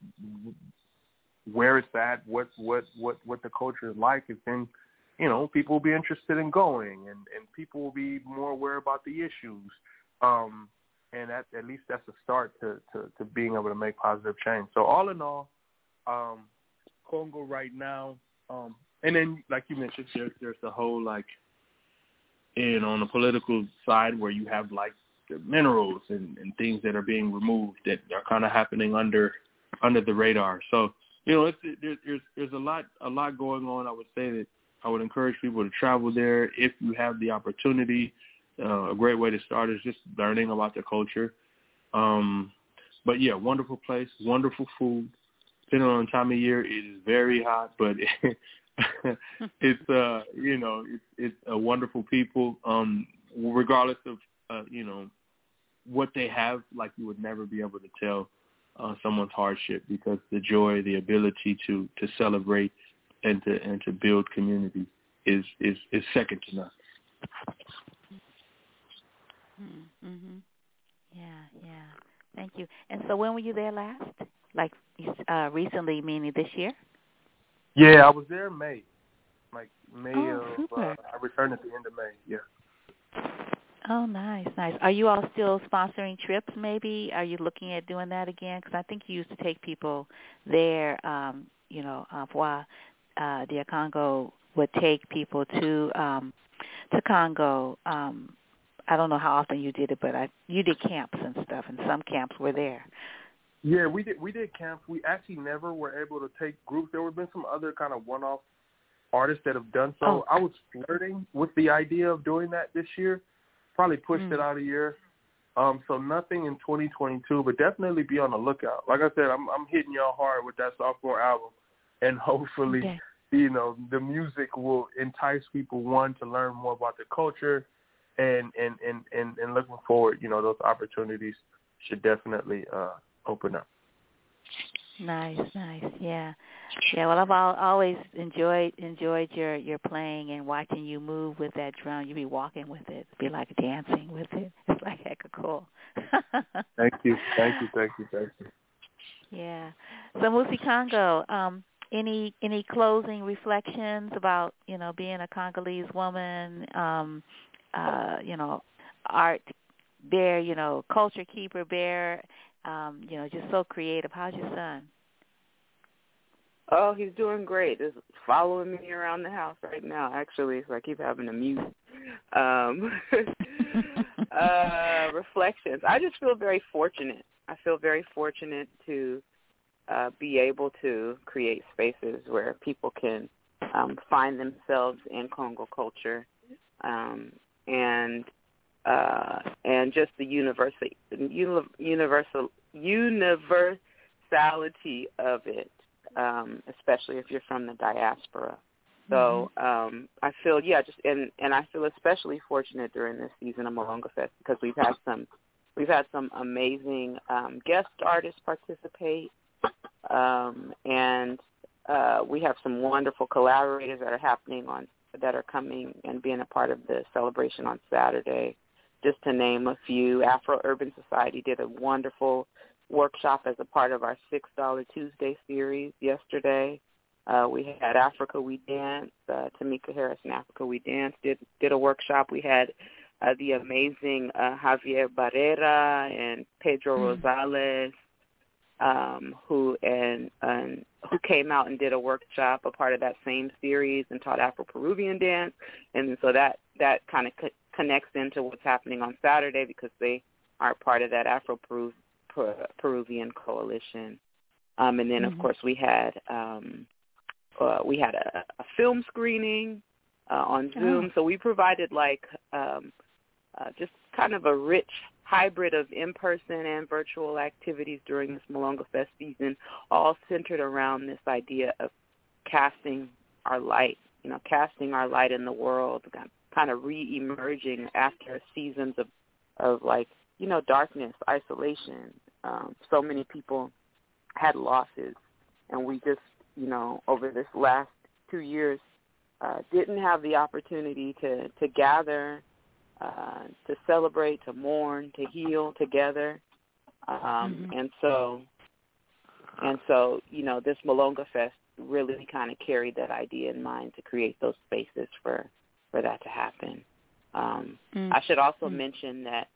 where it's at, what what what what the culture is like, and then you know people will be interested in going, and and people will be more aware about the issues. Um, and at, at least that's a start to, to, to being able to make positive change. So all in all, um, Congo right now, um, and then like you mentioned, there's there's the whole like, and on the political side where you have like the minerals and, and things that are being removed that are kind of happening under under the radar. So you know, it's, there's there's there's a lot a lot going on. I would say that I would encourage people to travel there if you have the opportunity. Uh, a great way to start is just learning about the culture. Um, but yeah, wonderful place, wonderful food. Depending on the time of year, it is very hot, but it's uh you know it's it's a wonderful people. Um, regardless of uh, you know what they have, like you would never be able to tell uh, someone's hardship because the joy, the ability to to celebrate and to and to build community is is is second to none. Mm-hmm. Yeah, yeah. Thank you. And so, when were you there last? Like uh, recently, meaning this year? Yeah, I was there in May, like May oh, of. Super. Uh, I returned at the end of May. Yeah. Oh, nice, nice. Are you all still sponsoring trips? Maybe are you looking at doing that again? Because I think you used to take people there. Um, you know, uh, Voix uh, de Congo would take people to um, to Congo. Um, I don't know how often you did it, but I you did camps and stuff, and some camps were there. Yeah, we did. We did camps. We actually never were able to take groups. There have been some other kind of one-off artists that have done so. Oh. I was flirting with the idea of doing that this year, Probably pushed mm. it out a year. Um, so nothing in 2022, but definitely be on the lookout. Like I said, I'm I'm hitting y'all hard with that sophomore album, and hopefully, okay. you know, the music will entice people one to learn more about the culture, and and and and, and looking forward, you know, those opportunities should definitely uh, open up. Nice, nice, yeah, yeah. Well, I've al- always enjoyed enjoyed your your playing and watching you move with that drum. You be walking with it, be like dancing with it. It's like heck of cool. thank you, thank you, thank you, thank you. Yeah. So Muisi-kongo, um, any any closing reflections about you know being a Congolese woman, um, uh, you know, art bear, you know, culture keeper bear, um, you know, just so creative. How's your son? Oh, he's doing great. He's following me around the house right now. Actually, so I keep having to mute. Um, uh, reflections. I just feel very fortunate. I feel very fortunate to uh, be able to create spaces where people can um, find themselves in Congo culture um, and uh, and just the universal, universal universality of it, um, especially if you're from the diaspora. So mm-hmm. um, I feel yeah, just and and I feel especially fortunate during this season of Malonga Fest because we've had some we've had some amazing um, guest artists participate, um, and uh, we have some wonderful collaborators that are happening on that are coming and being a part of the celebration on Saturday just to name a few. Afro Urban Society did a wonderful workshop as a part of our Six Dollar Tuesday series yesterday. Uh, we had Africa We Dance. Uh, Tamika Harris and Africa We Dance did did a workshop. We had uh, the amazing uh, Javier Barrera and Pedro mm-hmm. Rosales, um, who and, and who came out and did a workshop, a part of that same series, and taught Afro-Peruvian dance, and so that that kind of co- connects into what's happening on Saturday because they are part of that Afro-Peruvian coalition. Um, and then, mm-hmm. of course, we had um, uh, we had a, a film screening uh, on Zoom. Oh. So we provided like um, uh, just kind of a rich hybrid of in-person and virtual activities during this Malonga Fest season, all centered around this idea of casting our light, you know, casting our light in the world, kind of re-emerging after seasons of, of like, you know, darkness, isolation. Um, so many people had losses, and we just, you know, over this last two years, uh, didn't have the opportunity to to gather, uh, to celebrate, to mourn, to heal together, um, mm-hmm. and so, and so, you know, this Malonga Fest really kind of carried that idea in mind to create those spaces for for that to happen. Um, mm-hmm. I should also mm-hmm. mention that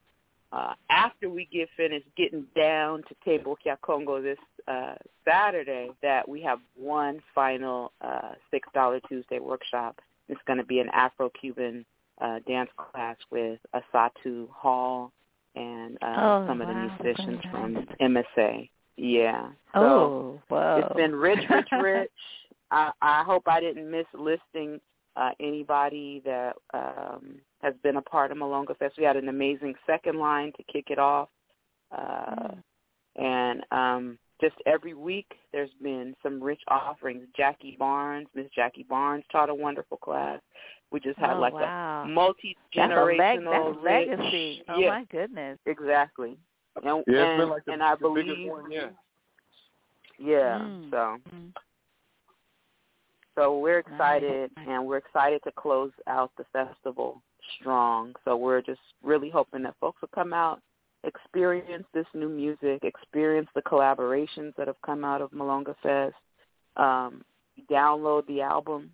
uh, after we get finished getting down to Tembo Kya Congo this uh, Saturday, that we have one final uh, $6 Tuesday workshop. It's going to be an Afro-Cuban uh, dance class with Asatu Hall and uh, oh, some wow. of the musicians from MSA. Yeah. So oh, wow. It's been rich, rich, rich. I, I hope I didn't miss listing uh, anybody that um, has been a part of Malonga Fest. We had an amazing second line to kick it off. Uh, mm. And um, just every week there's been some rich offerings. Jackie Barnes, Miss Jackie Barnes taught a wonderful class. We just had oh, like wow. a multi-generational that's leg- legacy. Oh yeah, my goodness. Exactly. And, yeah, and, been like the, and I the believe, one, yeah. Yeah. Mm. So. Mm. So we're excited, and we're excited to close out the festival strong. So we're just really hoping that folks will come out, experience this new music, experience the collaborations that have come out of Malonga Fest, um, download the album,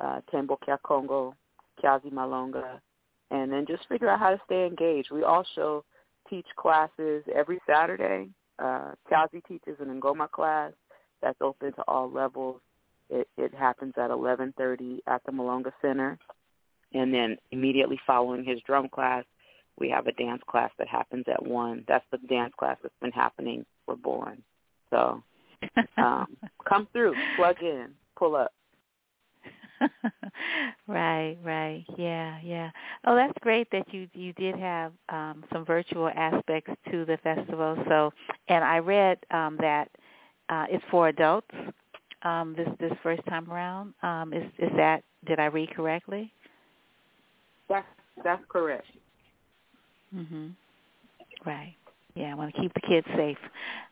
uh, Tembo Kya Congo, Kiazi Malonga, and then just figure out how to stay engaged. We also teach classes every Saturday. Uh, Kiazi teaches an Ngoma class that's open to all levels it, it happens at 11:30 at the Malonga Center, and then immediately following his drum class, we have a dance class that happens at one. That's the dance class that's been happening for Born. So um, come through, plug in, pull up. right, right. Yeah, yeah. Oh, that's great that you you did have um some virtual aspects to the festival. So, and I read um that uh it's for adults um, this this first time around. Um, is is that did I read correctly? That's that's correct. Mhm. Right. Yeah, I want to keep the kids safe.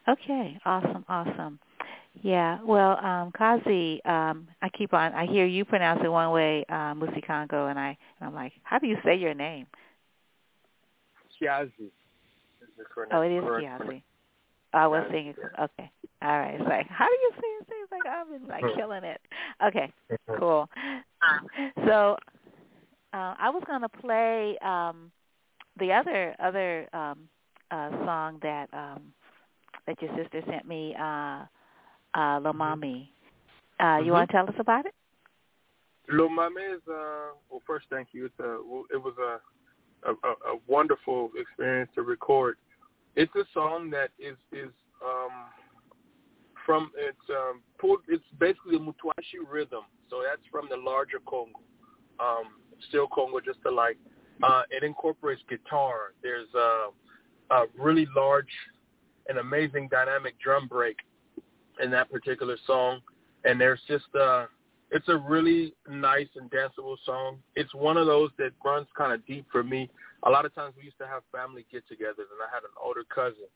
Okay. Awesome. Awesome. Yeah. Well, um, Kazi, um, I keep on. I hear you pronounce it one way, uh, Muisi-kongo, and I and I'm like, how do you say your name? Kiazi. Oh, it is Kiazi. I was thinking, okay, all right. It's like, how do you say it? It's like I've been like killing it. Okay, cool. So uh, I was gonna play um, the other other um, uh, song that um, that your sister sent me, uh, uh, Lomami. Uh, mm-hmm. You want to tell us about it? Lomami is uh, well. First, thank you. It's a it was a a, a wonderful experience to record it's a song that is is um, from it's um, pulled. It's basically a Mutwashi rhythm, so that's from the larger Congo, um, still Congo, just alike. Uh, it incorporates guitar. There's a, a really large and amazing dynamic drum break in that particular song, and there's just uh it's a really nice and danceable song. It's one of those that runs kind of deep for me a lot of times we used to have family get-togethers, and I had an older cousin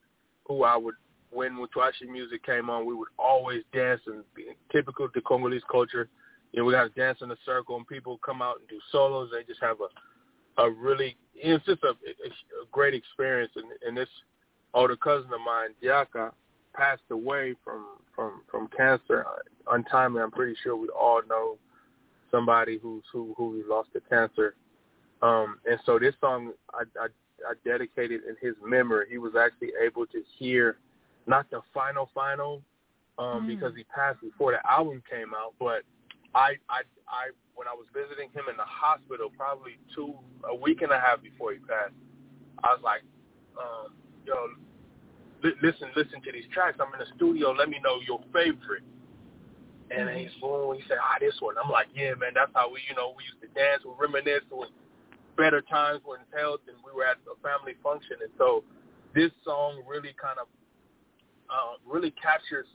who I would, when Mutwashi music came on, we would always dance, and typical to Congolese culture, you know, we got to dance in a circle, and people come out and do solos. They just have a, a really, it's just a, a, a great experience. And, and this older cousin of mine, Diaka, passed away from from from cancer untimely. I'm pretty sure we all know somebody who's who who we lost to cancer Um, and so this song I, I, I dedicated in his memory. He was actually able to hear not the final final um, mm. because he passed before the album came out, but I, I, I, when I was visiting him in the hospital, probably two, a week and a half before he passed, I was like, li- listen, listen to these tracks. I'm in the studio. Let me know your favorite. And mm-hmm. he's boom. He said, ah, this one. I'm like, yeah, man. That's how we, you know, we used to dance. We reminisce. with better times when health and we were at a family function. And so this song really kind of uh, really captures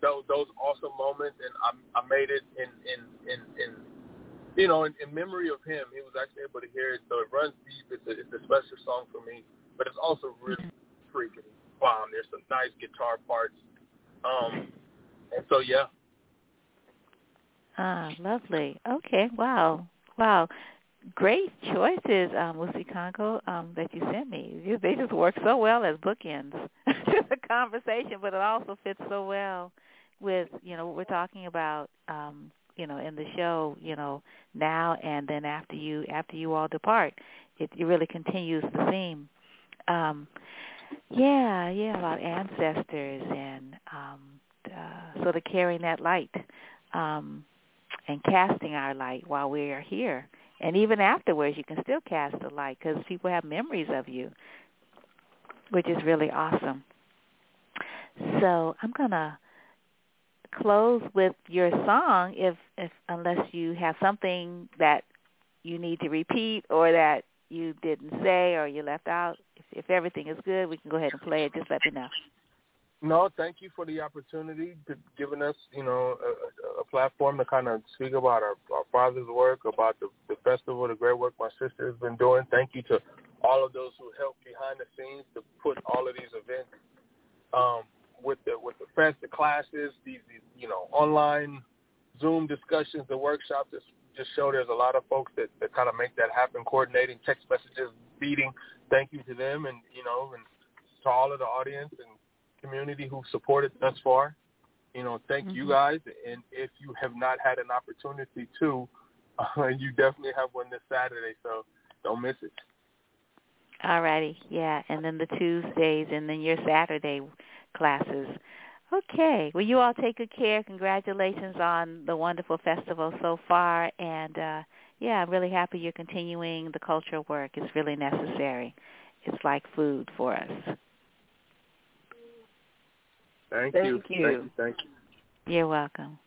those those awesome moments, and I, I made it in in in, in you know in, in memory of him. He was actually able to hear it, so it runs deep. It's a, it's a special song for me, but it's also really freaking bomb. There's some nice guitar parts, um, and so yeah. Ah, lovely. Okay, wow, wow great choices, um, Lucy Congo, um, that you sent me. They just work so well as bookends to the conversation, but it also fits so well with you know what we're talking about. Um, you know, in the show, you know, now and then after you after you all depart, it, it really continues the theme. Um, yeah, yeah, about ancestors and um, uh, sort of carrying that light um, and casting our light while we are here and even afterwards, you can still cast the light because people have memories of you, which is really awesome. So I'm gonna close with your song, if if unless you have something that you need to repeat or that you didn't say or you left out. If, if everything is good, we can go ahead and play it. Just let me know. No, thank you for the opportunity to giving us, you know, a, a platform to kind of speak about our, our father's work, about the, the festival, the great work my sister has been doing. Thank you to all of those who helped behind the scenes to put all of these events um, with the with the fest, the classes, these, these you know online Zoom discussions, the workshops. Just just show there's a lot of folks that that kind of make that happen, coordinating text messages, meeting. Thank you to them, and you know, and to all of the audience and community who supported thus far. You know, thank mm-hmm. you guys. And if you have not had an opportunity to, uh, you definitely have one this Saturday. So don't miss it. All righty, yeah, and then the Tuesdays, and then your Saturday classes. Okay, well, you all take good care. Congratulations on the wonderful festival so far, and uh, yeah, I'm really happy you're continuing the cultural work. It's really necessary. It's like food for us. Thank, thank you. you. Thank you. Thank you. You're welcome.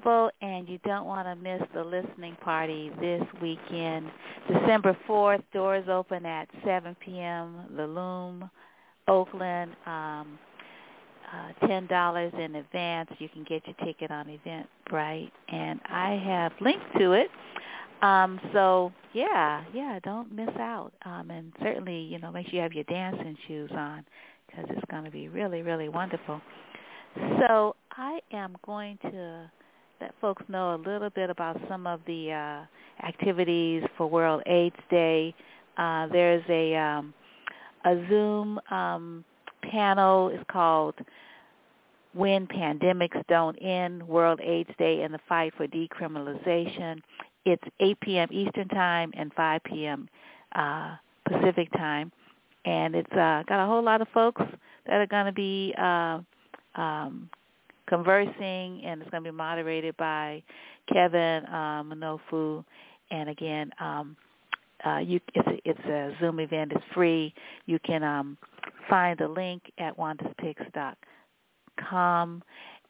Available, and you don't want to miss the listening party this weekend. December 4th, doors open at 7 p.m. The Loom, Oakland. Um, uh, $10 in advance. You can get your ticket on Eventbrite, and I have links to it. Um, so yeah, yeah, don't miss out. Um, and certainly, you know, make sure you have your dancing shoes on because it's going to be really, really wonderful. So I am going to let folks know a little bit about some of the uh, activities for World AIDS Day. Uh, there's a um, a Zoom um, panel. It's called "When Pandemics Don't End: World AIDS Day and the Fight for Decriminalization." It's 8 p.m. Eastern Time and 5 p.m. Uh, Pacific Time, and it's uh, got a whole lot of folks that are going to be uh, um, conversing, and it's going to be moderated by Kevin Manofu. And again, um, uh, you, it's, a, it's a Zoom event. It's free. You can um, find the link at wandaspicks.com.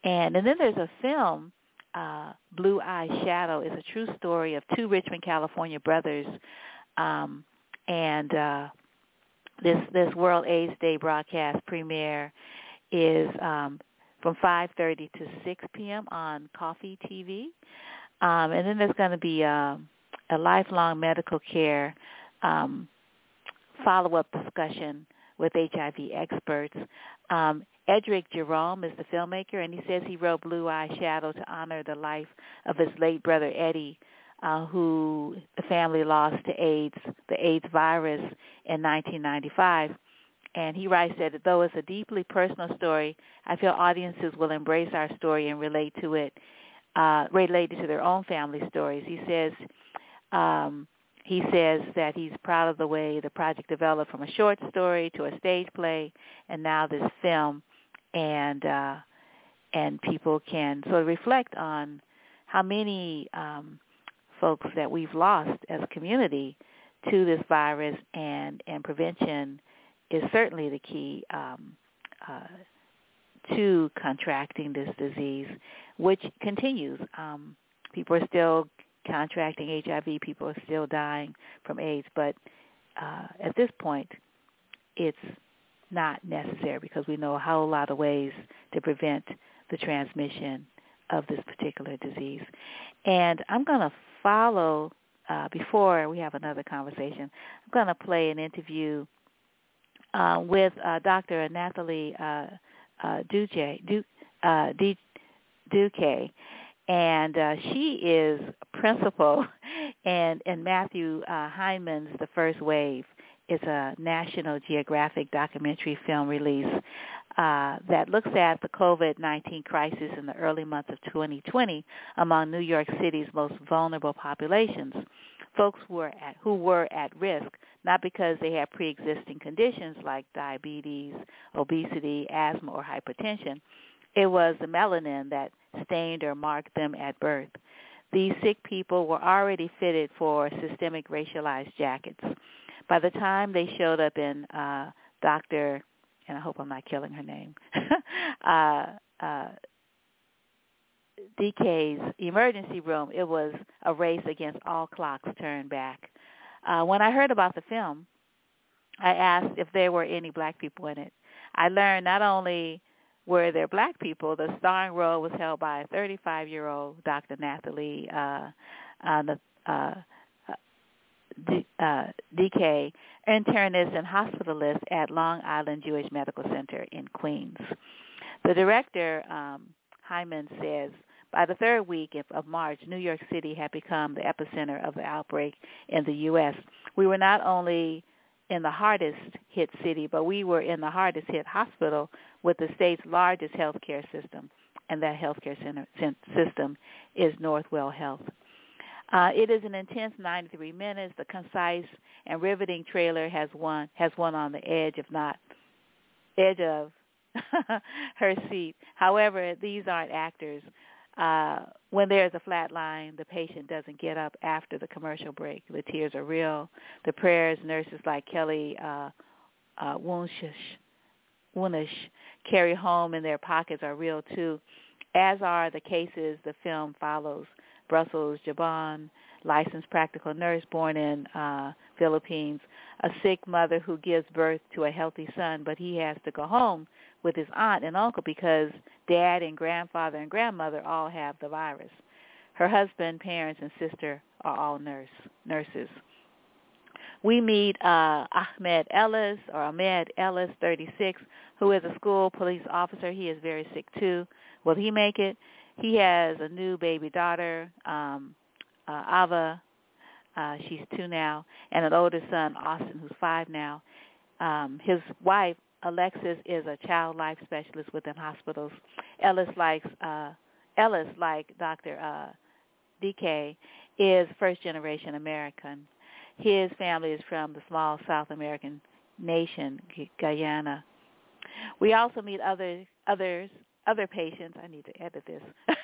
And, and then there's a film, uh, Blue Eye Shadow. It's a true story of two Richmond, California brothers. Um, and uh, this this World AIDS Day broadcast premiere is um, from 5:30 to 6 p.m. on KOFY TV, um, and then there's going to be uh, a lifelong medical care um, follow-up discussion with HIV experts. Um, Edric Jerome is the filmmaker, and he says he wrote Blue Eye Shadow to honor the life of his late brother Eddie, uh, who the family lost to AIDS, the AIDS virus, in 1995. And he writes that though it's a deeply personal story, I feel audiences will embrace our story and relate to it, uh, relate it to their own family stories. He says, um, he says that he's proud of the way the project developed from a short story to a stage play, and now this film, and uh, and people can sort of reflect on how many um, folks that we've lost as a community to this virus, and and prevention is certainly the key um, uh, to contracting this disease, which continues. Um, people are still contracting HIV. People are still dying from AIDS, but uh, at this point, it's not necessary because we know a whole lot of ways to prevent the transmission of this particular disease. And I'm going to follow, uh, before we have another conversation, I'm going to play an interview uh, with uh, Dr. Nathalie uh, uh, Duque, uh, and uh, she is principal and Matthew uh, Heineman's The First Wave. It's a National Geographic documentary film release uh, that looks at the COVID-19 crisis in the early months of 2020 among New York City's most vulnerable populations folks who were at who were at risk not because they had pre-existing conditions like diabetes, obesity, asthma, or hypertension. It was the melanin that stained or marked them at birth. These sick people were already fitted for systemic racialized jackets. By the time they showed up in uh, Dr. and I hope I'm not killing her name, uh, uh, DK's emergency room, it was a race against all clocks turned back. Uh, when I heard about the film, I asked if there were any black people in it. I learned not only were there black people, the starring role was held by a 35-year-old Dr. Nathalie uh, uh, uh, Uh, DK, internist and hospitalist at Long Island Jewish Medical Center in Queens. The director, um, Heineman, says by the third week of March, New York City had become the epicenter of the outbreak in the U.S. We were not only in the hardest hit city, but we were in the hardest hit hospital with the state's largest healthcare system, and that healthcare center, system is Northwell Health. Uh, it is an intense 93 minutes. The concise and riveting trailer has one has one on the edge, if not edge of her seat. However, these aren't actors uh, when there's a flat line, the patient doesn't get up after the commercial break. The tears are real. The prayers, nurses like Kelly uh, uh, Wunish carry home in their pockets are real too, as are the cases the film follows. Brussels Jaban, licensed practical nurse born in uh, Philippines, a sick mother who gives birth to a healthy son, but he has to go home with his aunt and uncle because dad and grandfather and grandmother all have the virus. Her husband, parents, and sister are all nurse nurses. We meet uh, Ahmed Ellis, or Ahmed Ellis, 36, who is a school police officer. He is very sick too. Will he make it? He has a new baby daughter, um, uh, Ava. Uh, she's two now, and an older son, Austin, who's five now. Um, his wife, Alexis, is a child life specialist within hospitals. Ellis likes uh, Ellis, like Dr. Uh, DK, is first generation American. His family is from the small South American nation, Guyana. We also meet other others other patients, I need to edit this,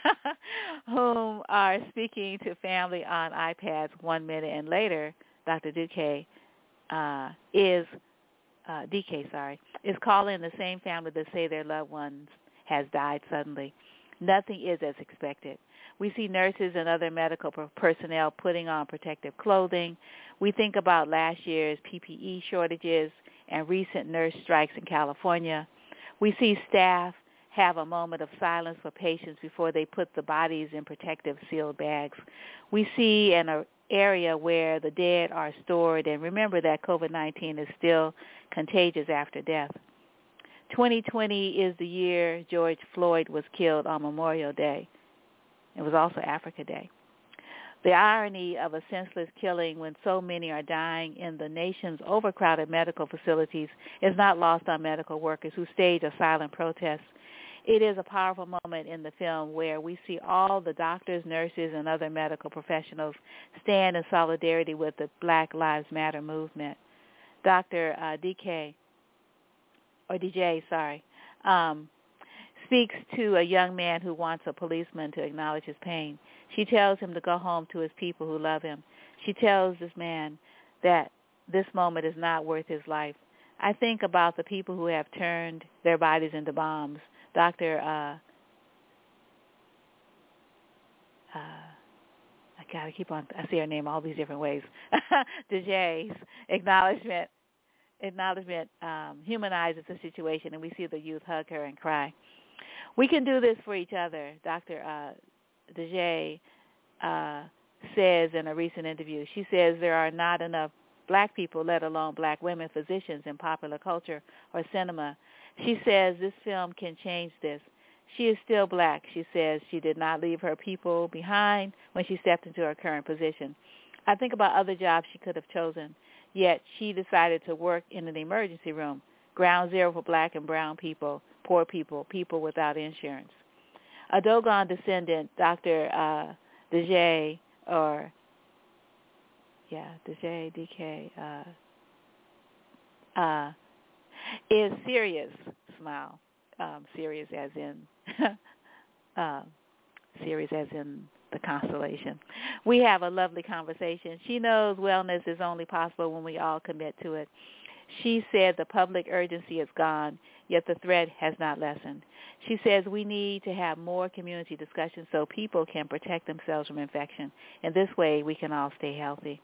whom are speaking to family on iPads one minute and later, Dr. Duque uh, is, uh, DK, sorry, is calling the same family that say their loved ones has died suddenly. Nothing is as expected. We see nurses and other medical personnel putting on protective clothing. We think about last year's PPE shortages and recent nurse strikes in California. We see staff have a moment of silence for patients before they put the bodies in protective sealed bags. We see an area where the dead are stored, and remember that COVID-19 is still contagious after death. 2020 is the year George Floyd was killed on Memorial Day. It was also Africa Day. The irony of a senseless killing when so many are dying in the nation's overcrowded medical facilities is not lost on medical workers who stage a silent protest it is a powerful moment in the film where we see all the doctors, nurses, and other medical professionals stand in solidarity with the Black Lives Matter movement. Dr. Uh, DK, or DJ, sorry, um, speaks to a young man who wants a policeman to acknowledge his pain. She tells him to go home to his people who love him. She tells this man that this moment is not worth his life. I think about the people who have turned their bodies into bombs, Dr. Uh, uh, I gotta keep on. I see her name all these different ways. DeJay's acknowledgement, acknowledgement um, humanizes the situation, and we see the youth hug her and cry. We can do this for each other. Dr. Uh, DeJay uh, says in a recent interview. She says there are not enough black people, let alone black women physicians in popular culture or cinema she says this film can change this. She is still black. She says she did not leave her people behind when she stepped into her current position. I think about other jobs she could have chosen, yet she decided to work in an emergency room, ground zero for black and brown people, poor people, people without insurance. A Dogon descendant, Dr. Uh, or, yeah, Dejay, DK, uh, uh, is serious. Smile. Um, Sirius as in uh, Sirius as in the constellation. We have a lovely conversation. She knows wellness is only possible when we all commit to it. She said the public urgency is gone, yet the threat has not lessened. She says we need to have more community discussions so people can protect themselves from infection. In this way, we can all stay healthy.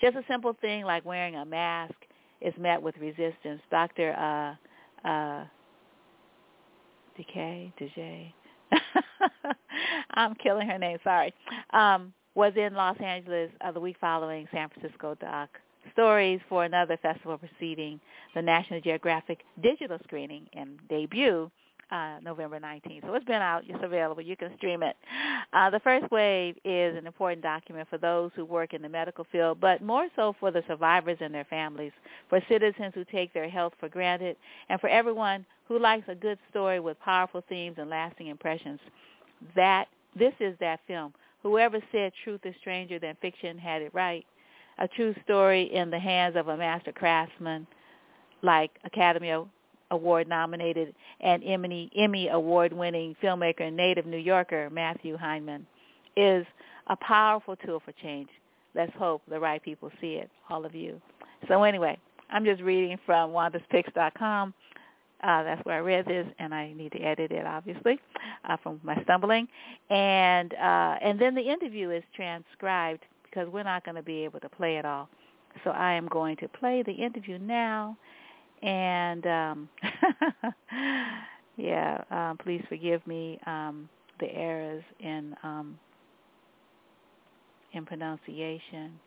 Just a simple thing like wearing a mask is met with resistance. Dr. Uh, uh, Decay, Dejay, I'm killing her name, sorry, um, was in Los Angeles uh, the week following San Francisco Doc Stories for another festival proceeding, the National Geographic digital screening and debut uh, November 19th. So it's been out. It's available. You can stream it. Uh, the first wave is an important document for those who work in the medical field, but more so for the survivors and their families, for citizens who take their health for granted, and for everyone who likes a good story with powerful themes and lasting impressions. That this is that film. Whoever said truth is stranger than fiction had it right. A true story in the hands of a master craftsman like Academy Award nominated and Emmy, Emmy Award winning filmmaker and native New Yorker Matthew Heineman is a powerful tool for change. Let's hope the right people see it, all of you. So anyway, I'm just reading from wandaspicks.com. Uh, that's where I read this, and I need to edit it, obviously, uh, from my stumbling. And uh, and then the interview is transcribed because we're not going to be able to play it all. So I am going to play the interview now, and um, yeah, um, please forgive me um, the errors in um, in pronunciation.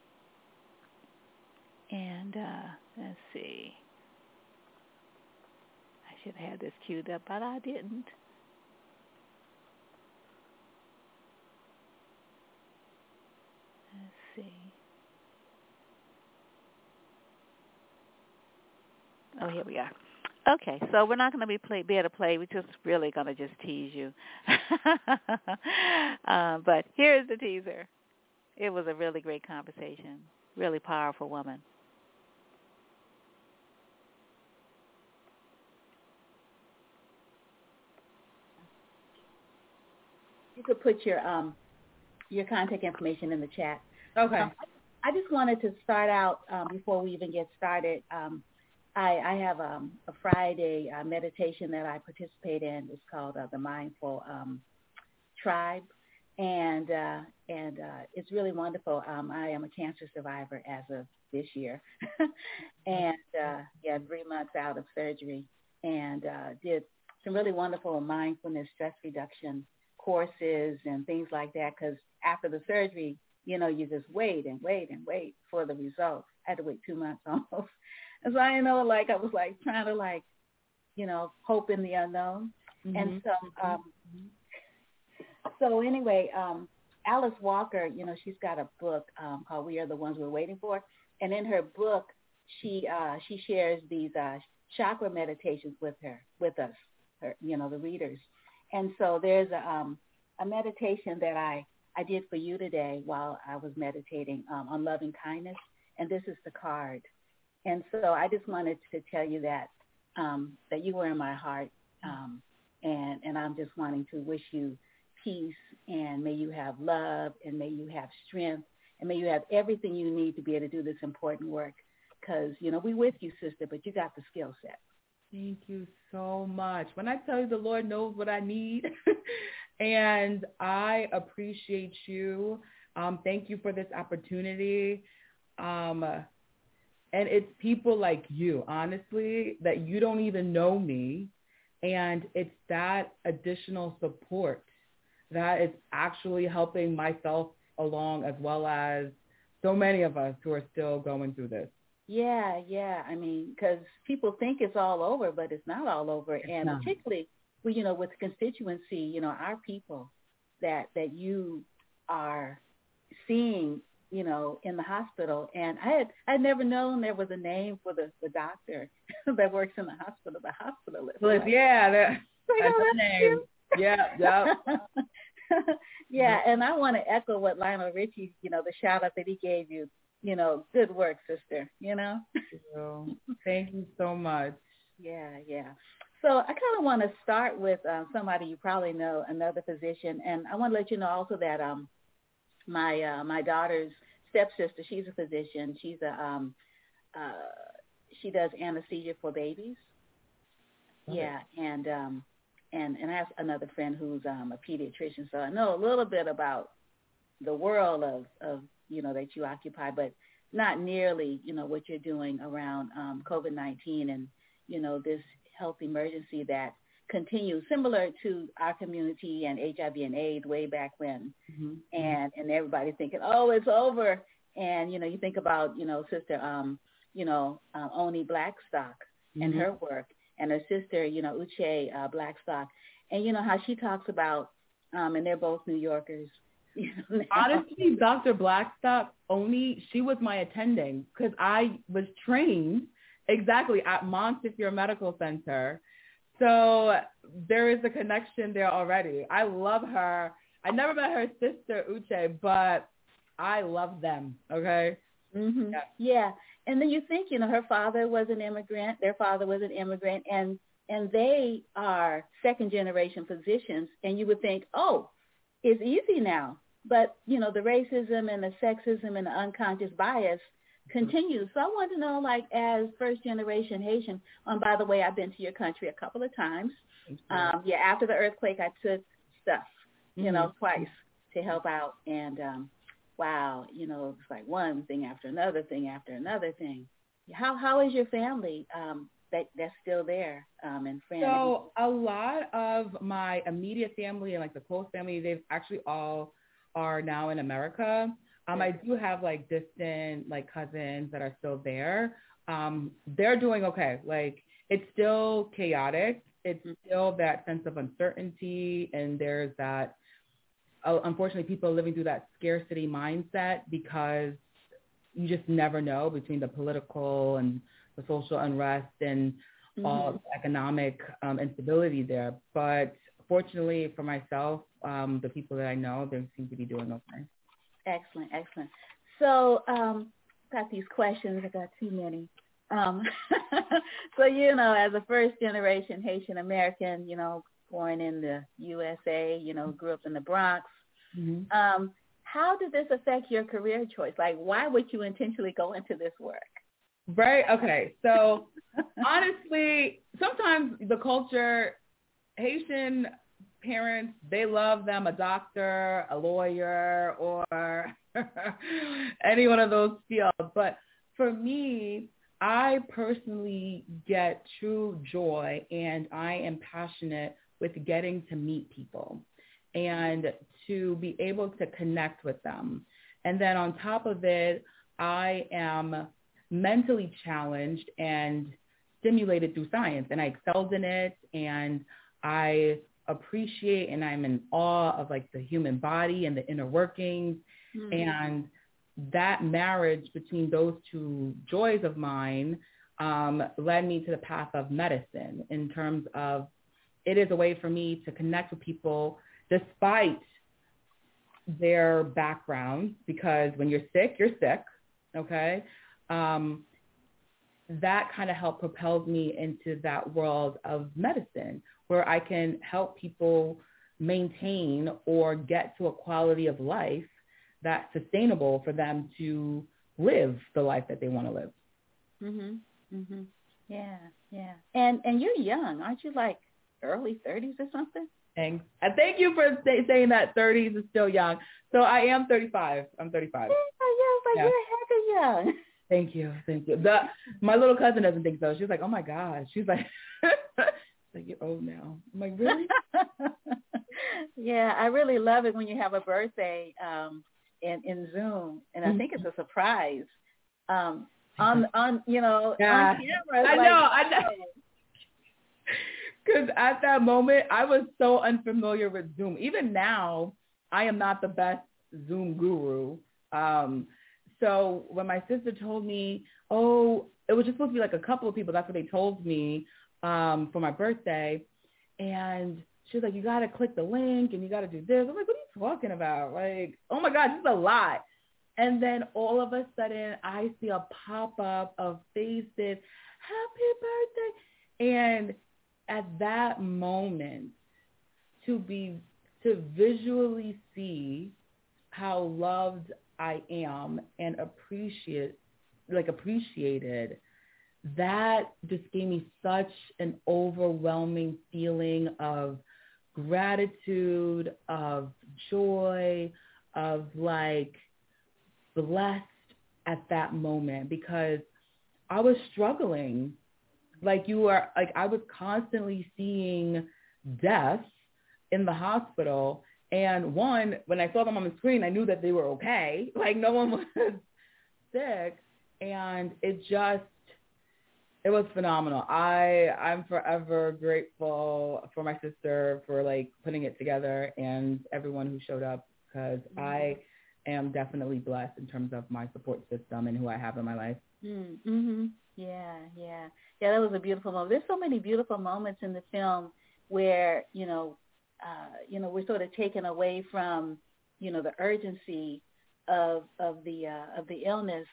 And uh, let's see. I should have had this queued up, but I didn't. Let's see. Oh, here we are. Okay, so we're not going to be play, be able to play. We're just really going to just tease you. uh, but here's the teaser. It was a really great conversation. Really powerful woman. You could put your um your contact information in the chat. Okay. Um, I just wanted to start out um, before we even get started. Um, I, I have um, a Friday uh, meditation that I participate in. It's called uh, the Mindful um, Tribe, and uh, and uh, it's really wonderful. Um, I am a cancer survivor as of this year, and uh, yeah, three months out of surgery, and uh, did some really wonderful mindfulness stress reduction courses and things like that. Because after the surgery, you know, you just wait and wait and wait for the results. I had to wait two months almost. And so I know, like I was like trying to like, you know, hope in the unknown. Mm-hmm. And so, um, so anyway, um, Alice Walker, you know, she's got a book um, called "We Are the Ones We're Waiting For," and in her book, she uh, she shares these uh, chakra meditations with her, with us, her, you know, the readers. And so there's a um, a meditation that I I did for you today while I was meditating um, on loving kindness, and this is the card. And so I just wanted to tell you that um, that you were in my heart, um, and and I'm just wanting to wish you peace, and may you have love, and may you have strength, and may you have everything you need to be able to do this important work. Because you know we with you, sister, but you got the skill set. Thank you so much. When I tell you the Lord knows what I need, and I appreciate you. Um, thank you for this opportunity. Um, and it's people like you, honestly, that you don't even know me. And it's that additional support that is actually helping myself along as well as so many of us who are still going through this. Yeah, yeah. I mean, because people think it's all over, but it's not all over. It's and not. particularly, well, you know, with constituency, you know, our people that that you are seeing you know, in the hospital. And I had I'd never known there was a name for the, the doctor that works in the hospital, the hospitalist. Well, Like, yeah, that, like, that's oh, the name. Yeah, yeah. yeah, and I want to echo what Lionel Richie, you know, the shout out that he gave you. You know, good work, sister. You know. Thank you so much. Yeah, yeah. So I kind of want to start with uh, somebody you probably know, another physician, and I want to let you know also that um, my uh, my daughter's stepsister, she's a physician. She's a um, uh, she does anesthesia for babies. Okay. Yeah, and um, and and I have another friend who's um, a pediatrician, so I know a little bit about the world of of you know that you occupy, but not nearly you know what you're doing around um, COVID-19 and you know this health emergency that continues, similar to our community and HIV and AIDS way back when, Mm-hmm. and and everybody thinking, oh, it's over, and you know you think about you know sister um you know uh, Oni Blackstock and Mhm. her work, and her sister you know Uche uh, Blackstock, and you know how she talks about um and they're both New Yorkers. You know. Honestly, Dr. Blackstock Oni, she was my attending because I was trained exactly at Montefiore Medical Center. So there is a connection there already. I love her. I never met her sister Uche, but I love them. Okay. Mm-hmm. Yeah. Yeah, and then you think, you know, her father was an immigrant. Their father was an immigrant, and and they are second generation physicians. And you would think, oh, it's easy now. But you know, the racism and the sexism and the unconscious bias continues. So I want to know, like, as first generation Haitian. And by the way, I've been to your country a couple of times. Um, yeah, after the earthquake, I took stuff, you mm-hmm. know, twice to help out, and um, wow, you know, it's like one thing after another thing after another thing. How how is your family um, that that's still there um, and friends? So a lot of my immediate family and like the close family, they've actually all are now in America. Um, I do have like distant like cousins that are still there. Um, they're doing okay. Like it's still chaotic. It's mm-hmm. still that sense of uncertainty, and there's that. Uh, unfortunately, people are living through that scarcity mindset because you just never know between the political and the social unrest and mm-hmm. all the economic um, instability there. But fortunately for myself, um, the people that I know, they seem to be doing okay. Excellent, excellent. So, um, got these questions. I got too many. Um, so, you know, as a first generation Haitian American, you know, born in the USA, you know, grew up in the Bronx. Mm-hmm. Um, how did this affect your career choice? Like, why would you intentionally go into this work? Right. Okay. So, honestly, sometimes the culture, Haitian parents, they love them a doctor, a lawyer, or any one of those fields. But for me, I personally get true joy and I am passionate with getting to meet people and to be able to connect with them. And then on top of it, I am mentally challenged and stimulated through science and I excelled in it and I appreciate and I'm in awe of like the human body and the inner workings mm-hmm. and that marriage between those two joys of mine um, led me to the path of medicine in terms of it is a way for me to connect with people despite their backgrounds because when you're sick, you're sick, okay? Um, that kind of helped propel me into that world of medicine where I can help people maintain or get to a quality of life that's sustainable for them to live the life that they want to live. Mhm. Mhm. Yeah, yeah. And and you're young, aren't you? Like early 30s or something? Thanks. And thank you for say, saying that 30s is still young. So I am 35. I'm 35. Yeah, yeah, but yeah. you're heck of young. Thank you, thank you. The my little cousin doesn't think so. She's like, oh my god. She's like, like you're old now. I'm like, really? yeah, I really love it when you have a birthday um in in Zoom, and I think it's a surprise. Um, on on you know yeah. on camera. I like, know, I know. Because at that moment, I was so unfamiliar with Zoom. Even now, I am not the best Zoom guru. Um, so when my sister told me, oh, it was just supposed to be like a couple of people. That's what they told me um, for my birthday. And she was like, you got to click the link and you got to do this. I'm like, what are you talking about? Like, oh my God, this is a lot. And then all of a sudden I see a pop-up of faces, happy birthday. And at that moment, to be, to visually see how loved I am and appreciate, like appreciated, that just gave me such an overwhelming feeling of gratitude, of joy, of like blessed at that moment because I was struggling. Like you are, like I was constantly seeing death in the hospital. And one, when I saw them on the screen, I knew that they were okay. Like no one was sick. And it just it was phenomenal. I I'm forever grateful for my sister for like putting it together and everyone who showed up because mm-hmm. I am definitely blessed in terms of my support system and who I have in my life. Mm-hmm. Yeah, yeah, yeah. That was a beautiful moment. There's so many beautiful moments in the film where you know, uh, you know, we're sort of taken away from you know the urgency of of the uh, of the illness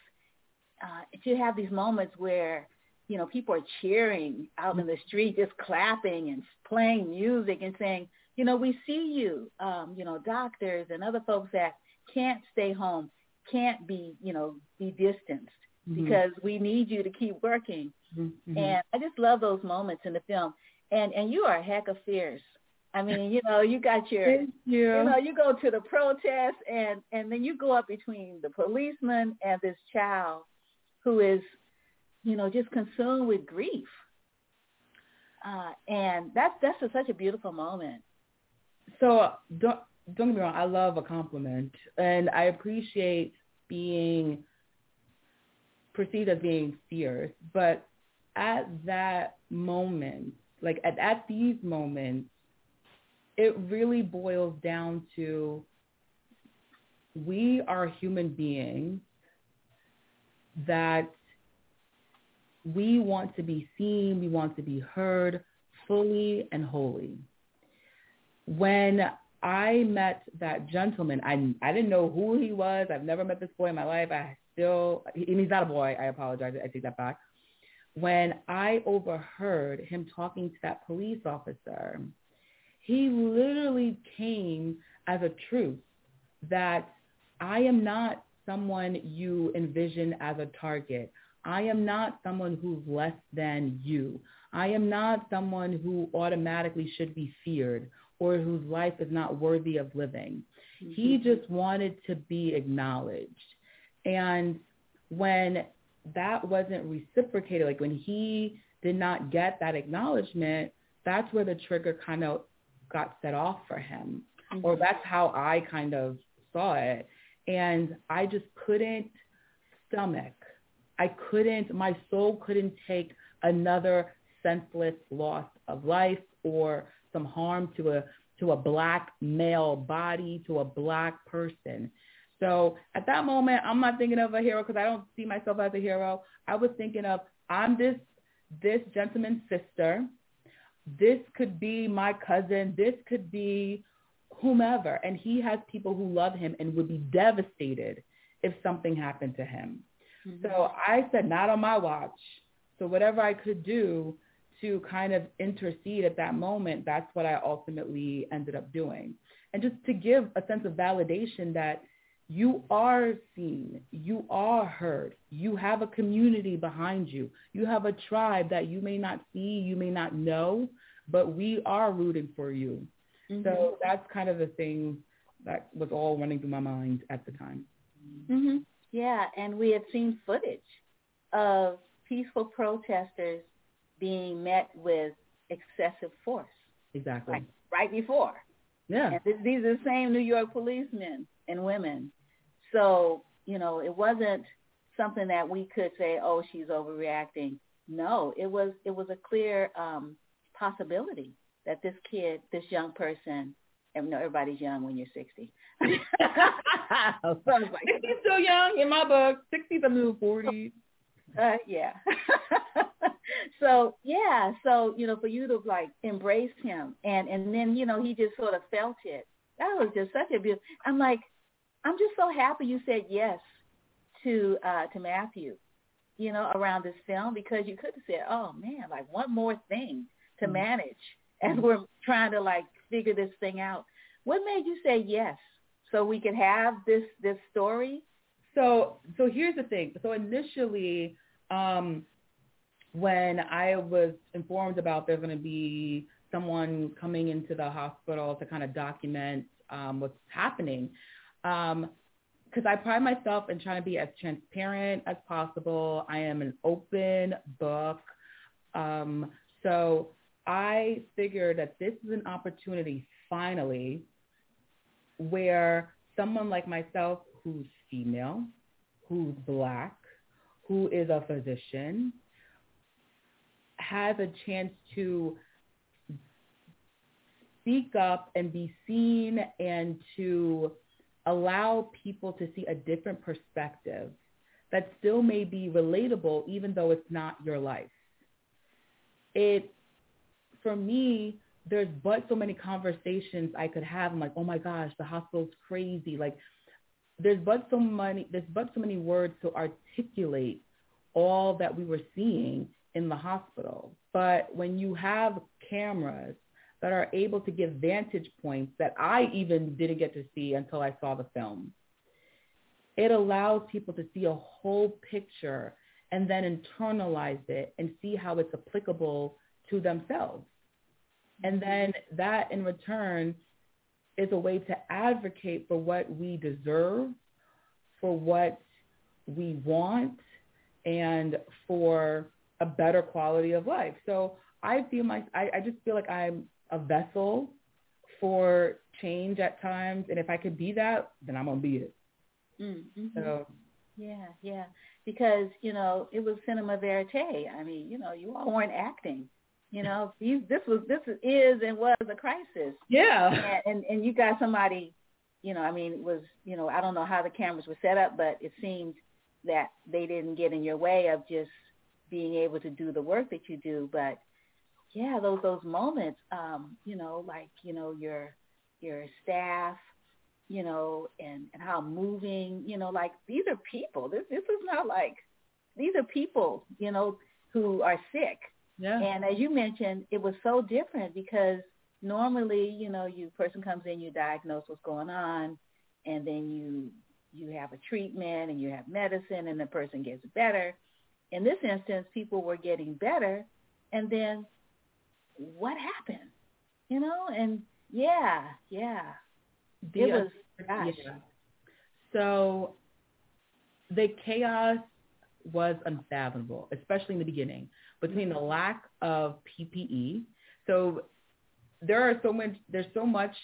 uh, to have these moments where you know, people are cheering out in the street, just clapping and playing music and saying, you know, we see you, um, you know, doctors and other folks that can't stay home, can't be, you know, be distanced. mm-hmm. because we need you to keep working. Mm-hmm. And I just love those moments in the film. And and you are a heck of fierce. I mean, you know, you got your, you. you know, you go to the protest, and and then you go up between the policeman and this child, who is, you know, just consumed with grief. Uh, and that's that's such a beautiful moment. So don't don't get me wrong, I love a compliment, and I appreciate being perceived as being fierce, but at that moment, like at, at these moments, it really boils down to we are human beings that we want to be seen, we want to be heard fully and wholly. When I met that gentleman, I, I didn't know who he was. I've never met this boy in my life. I still, he's not a boy. I apologize. I take that back. When I overheard him talking to that police officer, he literally came as a truth that I am not someone you envision as a target. I am not someone who's less than you. I am not someone who automatically should be feared or whose life is not worthy of living. Mm-hmm. He just wanted to be acknowledged. And when that wasn't reciprocated, like when he did not get that acknowledgement, that's where the trigger kind of got set off for him. Mm-hmm. Or that's how I kind of saw it. And I just couldn't stomach. I couldn't, my soul couldn't take another senseless loss of life or some harm to a to a black male body, to a black person. So at that moment, I'm not thinking of a hero because I don't see myself as a hero. I was thinking of I'm this this gentleman's sister. This could be my cousin. This could be whomever. And he has people who love him and would be devastated if something happened to him. Mm-hmm. So I said, not on my watch. So whatever I could do to kind of intercede at that moment, that's what I ultimately ended up doing. And just to give a sense of validation that you are seen, you are heard, you have a community behind you, you have a tribe that you may not see, you may not know, but we are rooting for you. Mm-hmm. So that's kind of the thing that was all running through my mind at the time. Mm-hmm. Yeah, and we had seen footage of peaceful protesters being met with excessive force. Exactly. Like right before. Yeah. And th- these are the same New York policemen and women. So, you know, it wasn't something that we could say, oh, she's overreacting. No, it was it was a clear um, possibility that this kid, this young person, no, everybody's young when you're 60. so like, 60 still young in my book. 60's a new 40. Uh, yeah. so yeah, so you know, for you to like embrace him, and and then you know he just sort of felt it. That was just such a beautiful. I'm like, I'm just so happy you said yes to uh to Matthew, you know, around this film because you could have said, oh man, like one more thing to mm-hmm. manage as mm-hmm. we're trying to like figure this thing out. What made you say yes so we could have this this story? So so here's the thing. So initially, um, when I was informed about there's going to be someone coming into the hospital to kind of document um, what's happening, because um, I pride myself in trying to be as transparent as possible. I am an open book. Um, so I figured that this is an opportunity finally where someone like myself who's female, who's black, who is a physician, has a chance to speak up and be seen and to allow people to see a different perspective that still may be relatable even though it's not your life. It, for me, there's but so many conversations I could have. I'm like, oh my gosh, the hospital's crazy. Like, there's but so many, there's but so many words to articulate all that we were seeing in the hospital. But when you have cameras that are able to give vantage points that I even didn't get to see until I saw the film, it allows people to see a whole picture and then internalize it and see how it's applicable to themselves. And then that in return is a way to advocate for what we deserve, for what we want, and for a better quality of life. So I feel my I, I just feel like I'm a vessel for change at times, and if I could be that, then I'm gonna be it. Mm-hmm. So yeah, yeah, because you know it was cinema verite. I mean, you know, you all weren't acting. You know, these this was this is and was a crisis. yeah, and, and and you got somebody, you know, I mean, it was you know, I don't know how the cameras were set up, but it seemed that they didn't get in your way of just being able to do the work that you do. But yeah, those those moments, um, you know, like you know your your staff, you know, and and how moving, you know, like these are people. This this is not like these are people, you know, who are sick. Yeah, And as you mentioned, it was so different because normally, you know, you person comes in, you diagnose what's going on, and then you you have a treatment and you have medicine, and the person gets better. In this instance, people were getting better, and then what happened? You know, and yeah, yeah, The- it was gosh, yeah. So the chaos was unfathomable, especially in the beginning, between the lack of PPE. So there are so much there's so much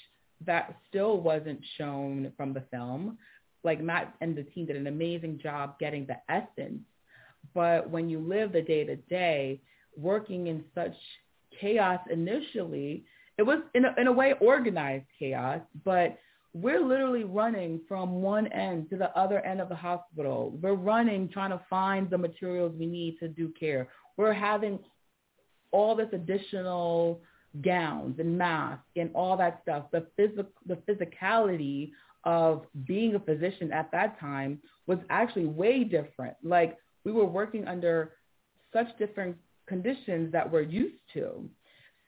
that still wasn't shown from the film. Like Matt and the team did an amazing job getting the essence. But when you live the day to day, working in such chaos initially, it was in a, in a way organized chaos, but we're literally running from one end to the other end of the hospital. We're running trying to find the materials we need to do care. We're having all this additional gowns and masks and all that stuff. The physical, the physicality of being a physician at that time was actually way different. Like we were working under such different conditions that we're used to.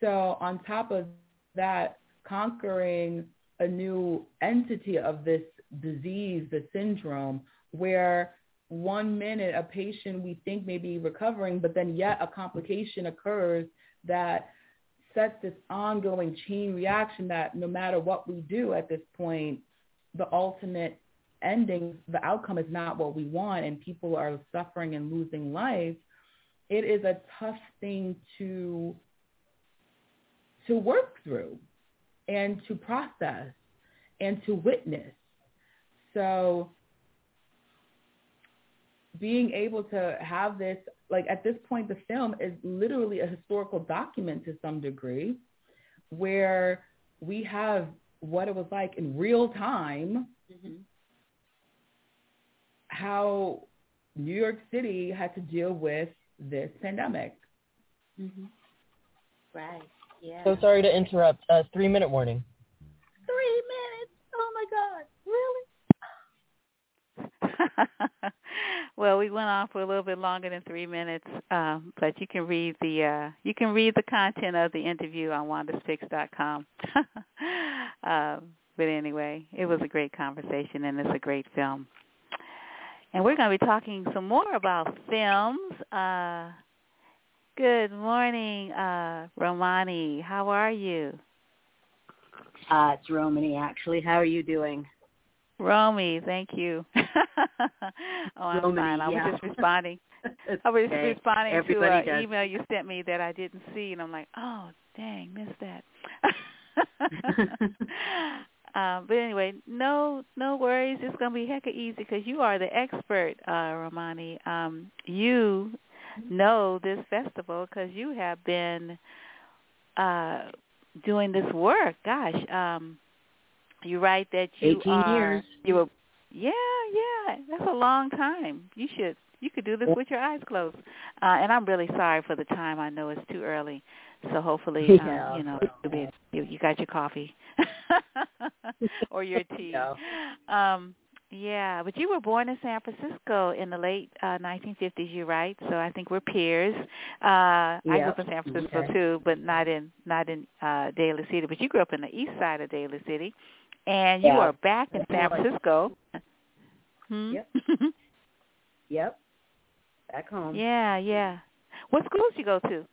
So on top of that, conquering a new entity of this disease, the syndrome, where one minute a patient we think may be recovering, but then yet a complication occurs that sets this ongoing chain reaction that no matter what we do at this point, the ultimate ending, the outcome is not what we want and people are suffering and losing life, it is a tough thing to to work through and to process and to witness. So being able to have this, like at this point, the film is literally a historical document to some degree where we have what it was like in real time, mm-hmm. how New York City had to deal with this pandemic. Mm-hmm. Right. Yeah. So sorry to interrupt. Uh, three minute warning. Three minutes. Oh my God. Well, we went on for a little bit longer than three minutes, um, but you can read the uh, you can read the content of the interview on WandaSpicks.com. uh, but anyway, it was a great conversation, and it's a great film. And we're going to be talking some more about films. Uh, good morning, uh, Romany. How are you? Uh, it's Romany, actually. How are you doing? Romy, thank you. oh, I'm Romany, fine. I yeah. was just responding. I was okay. responding to an email you sent me that I didn't see, and I'm like, oh, dang, missed that. um, but anyway, no, no worries. It's gonna be hecka easy because you are the expert, uh, Romany. Um, you know this festival because you have been uh, doing this work. Gosh, um, you write that you 18 are years. you were yeah yeah that's a long time. You should you could do this with your eyes closed. Uh and i'm really sorry for the time. I know it's too early. So hopefully um, you know be, you, you got your coffee or your tea. Yeah. um yeah but you were born in san francisco in the late uh 1950s you're right. So i think we're peers. Uh i grew up in san francisco Okay. too but not in not in uh daly city but you grew up in the east side of daly city and you Yeah. are back in San Francisco. Hmm? Yep. yep. Back home. Yeah, yeah. What schools you go to?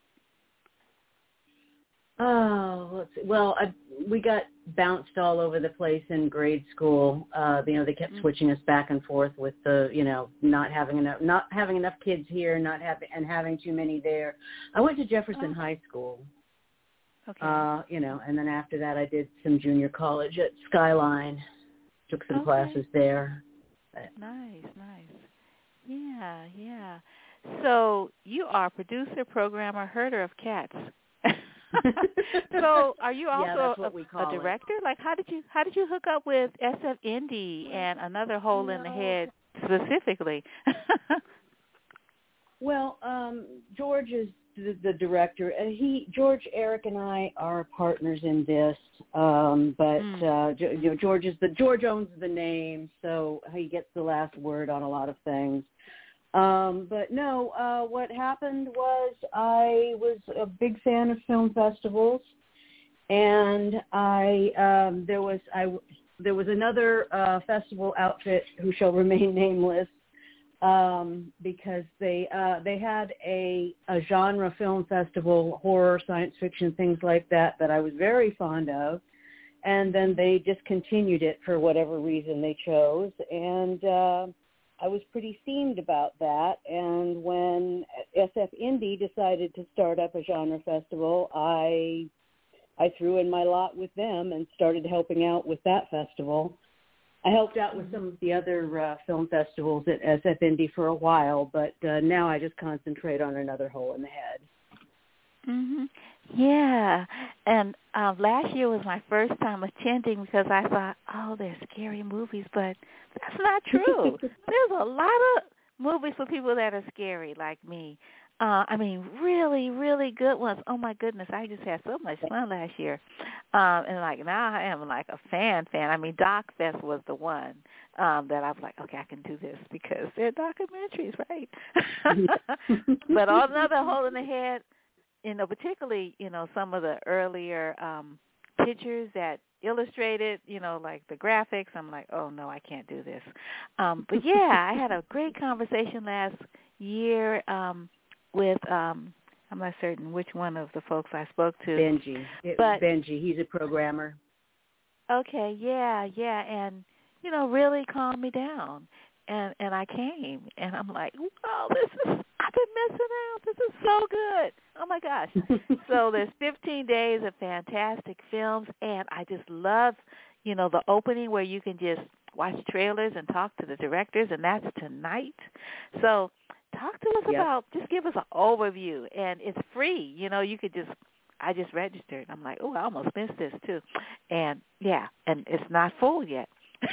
Oh, let's see. well, I, we got bounced all over the place in grade school. Uh, you know, they kept Mm. switching us back and forth with the, you know, not having enough, not having enough kids here, not having and having too many there. I went to Jefferson Oh. High School. Okay. Uh, you know, and then after that, I did some junior college at Skyline. Took some Okay. classes there. Nice, nice. Yeah, yeah. So you are producer, programmer, herder of cats. so are you also what a, a call it. director? Like how did you how did you hook up with SF Indie and another hole in the head specifically? Well, um, George is the, the director, and he George, Eric, and I are partners in this. Um, but Mm. uh, you know, George is the George owns the name, so he gets the last word on a lot of things. Um, but no, uh, what happened was I was a big fan of film festivals, and I um, there was I there was another uh, festival outfit who shall remain nameless um, because they uh, they had a, a genre film festival, horror, science fiction, things like that, that I was very fond of, and then they discontinued it for whatever reason they chose, and uh, I was pretty steamed about that. And when SF Indie decided to start up a genre festival, I I threw in my lot with them and started helping out with that festival. I helped out with some of the other uh, film festivals at SF Indie for a while, but uh, now I just concentrate on another hole in the head. mhm. Yeah. And um last year was my first time attending because I thought, "Oh, they're scary movies," but that's not true. There's a lot of movies for people that are scary like me. Uh, I mean, really, really good ones. Oh my goodness, I just had so much fun last year, um, and like now I am like a fan fan. I mean, Doc Fest was the one um, that I was like, okay, I can do this because they're documentaries, right? but on another hole in the head, you know, particularly you know some of the earlier um, pictures that illustrated, you know, like the graphics. I'm like, oh no, I can't do this. Um, but yeah, I had a great conversation last year um, with. Um, I'm not certain which one of the folks I spoke to. Benji, it But- was Benji, he's a programmer. Okay, yeah, yeah, and you know, really calmed me down. And and I came, and I'm like, wow, this is I've been missing out. This is so good. Oh my gosh. so there's 15 days of fantastic films, and I just love, you know, the opening where you can just watch trailers and talk to the directors, and that's tonight. So talk to us Yep. about, just give us an overview, and it's free. You know, you could just, I just registered. I'm like, oh, I almost missed this too, and yeah, and it's not full yet.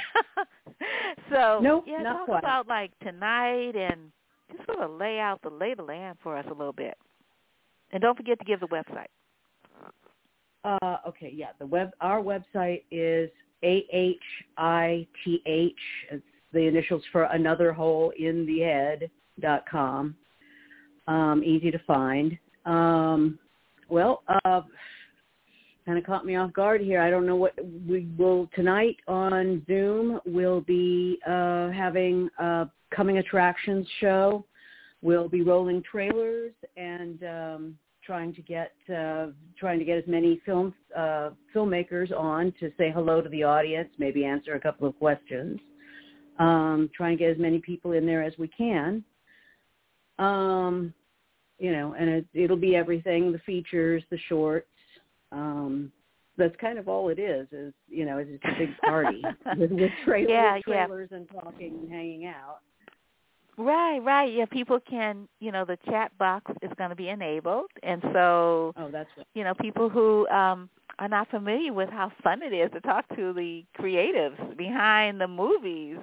so Nope, yeah, talk quite. about like tonight and just sort of lay out the lay of the land for us a little bit. And don't forget to give the website. Uh, okay, yeah. The web our website is A H I T H. It's the initials for another hole in the head dot com. Um, easy to find. Um, well, uh, kind of caught me off guard here. I don't know what we will tonight on Zoom. We'll be uh, having a coming attractions show. We'll be rolling trailers and um, trying to get uh, trying to get as many film uh, filmmakers on to say hello to the audience, maybe answer a couple of questions. Um, try and get as many people in there as we can. Um, you know, and it, it'll be everything: the features, the shorts. Um, that's kind of all it is. Is you know, it's just a big party with, with, tra- Yeah, with yeah. trailers and talking and hanging out. Right, right. Yeah, people can, you know, the chat box is going to be enabled, and so, Oh, that's right. you know, people who um are not familiar with how fun it is to talk to the creatives behind the movies,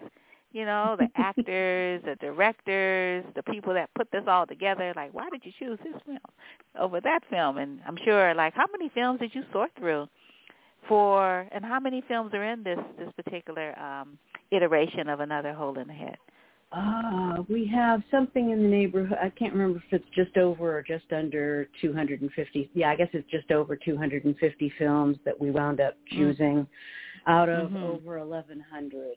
you know, the actors, the directors, the people that put this all together. Like, why did you choose this film over that film? And I'm sure, like, how many films did you sort through for, and how many films are in this this particular um iteration of Another Hole in the Head? Uh, we have something in the neighborhood. I can't remember if it's just over or just under 250. Yeah, I guess it's just over 250 films that we wound up choosing out of Mhm. over 1,100.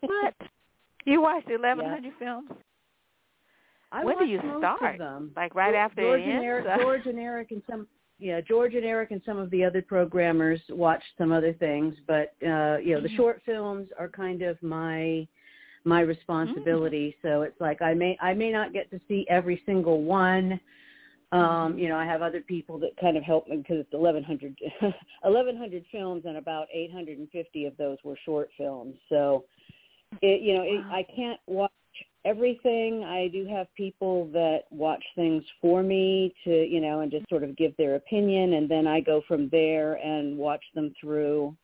What? You watched eleven hundred yeah. films. I when do you start? Like right after George it and ends? Eric, George and Eric and some yeah, George and Eric and some of the other programmers watched some other things, but uh, you know, the Mhm. short films are kind of my my responsibility. Mm. So it's like I may I may not get to see every single one. Um, Mhm. you know, I have other people that kind of help me because it's 1100 1100 films and about 850 of those were short films. So it you know, it, I can't watch everything. I do have people that watch things for me to, you know, and just sort of give their opinion and then I go from there and watch them through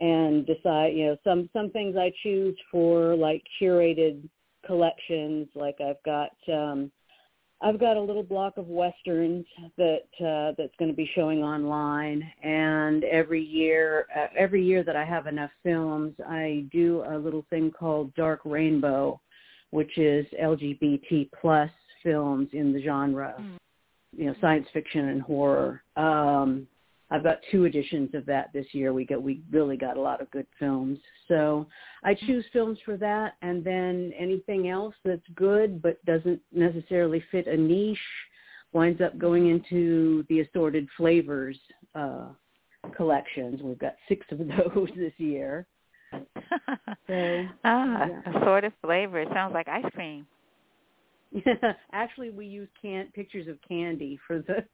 and decide, you know, some some things I choose for like curated collections like I've got um I've got a little block of westerns that uh, that's going to be showing online, and every year, uh, every year that I have enough films, I do a little thing called Dark Rainbow, which is LGBT plus films in the genre, Mm. you know, science fiction and horror. Um, I've got two editions of that this year. We got we really got a lot of good films. So I choose films for that, and then anything else that's good but doesn't necessarily fit a niche winds up going into the assorted flavors uh, collections. We've got six of those this year. So, ah, yeah. assorted flavor. It sounds like ice cream. Actually, we use can pictures of candy for the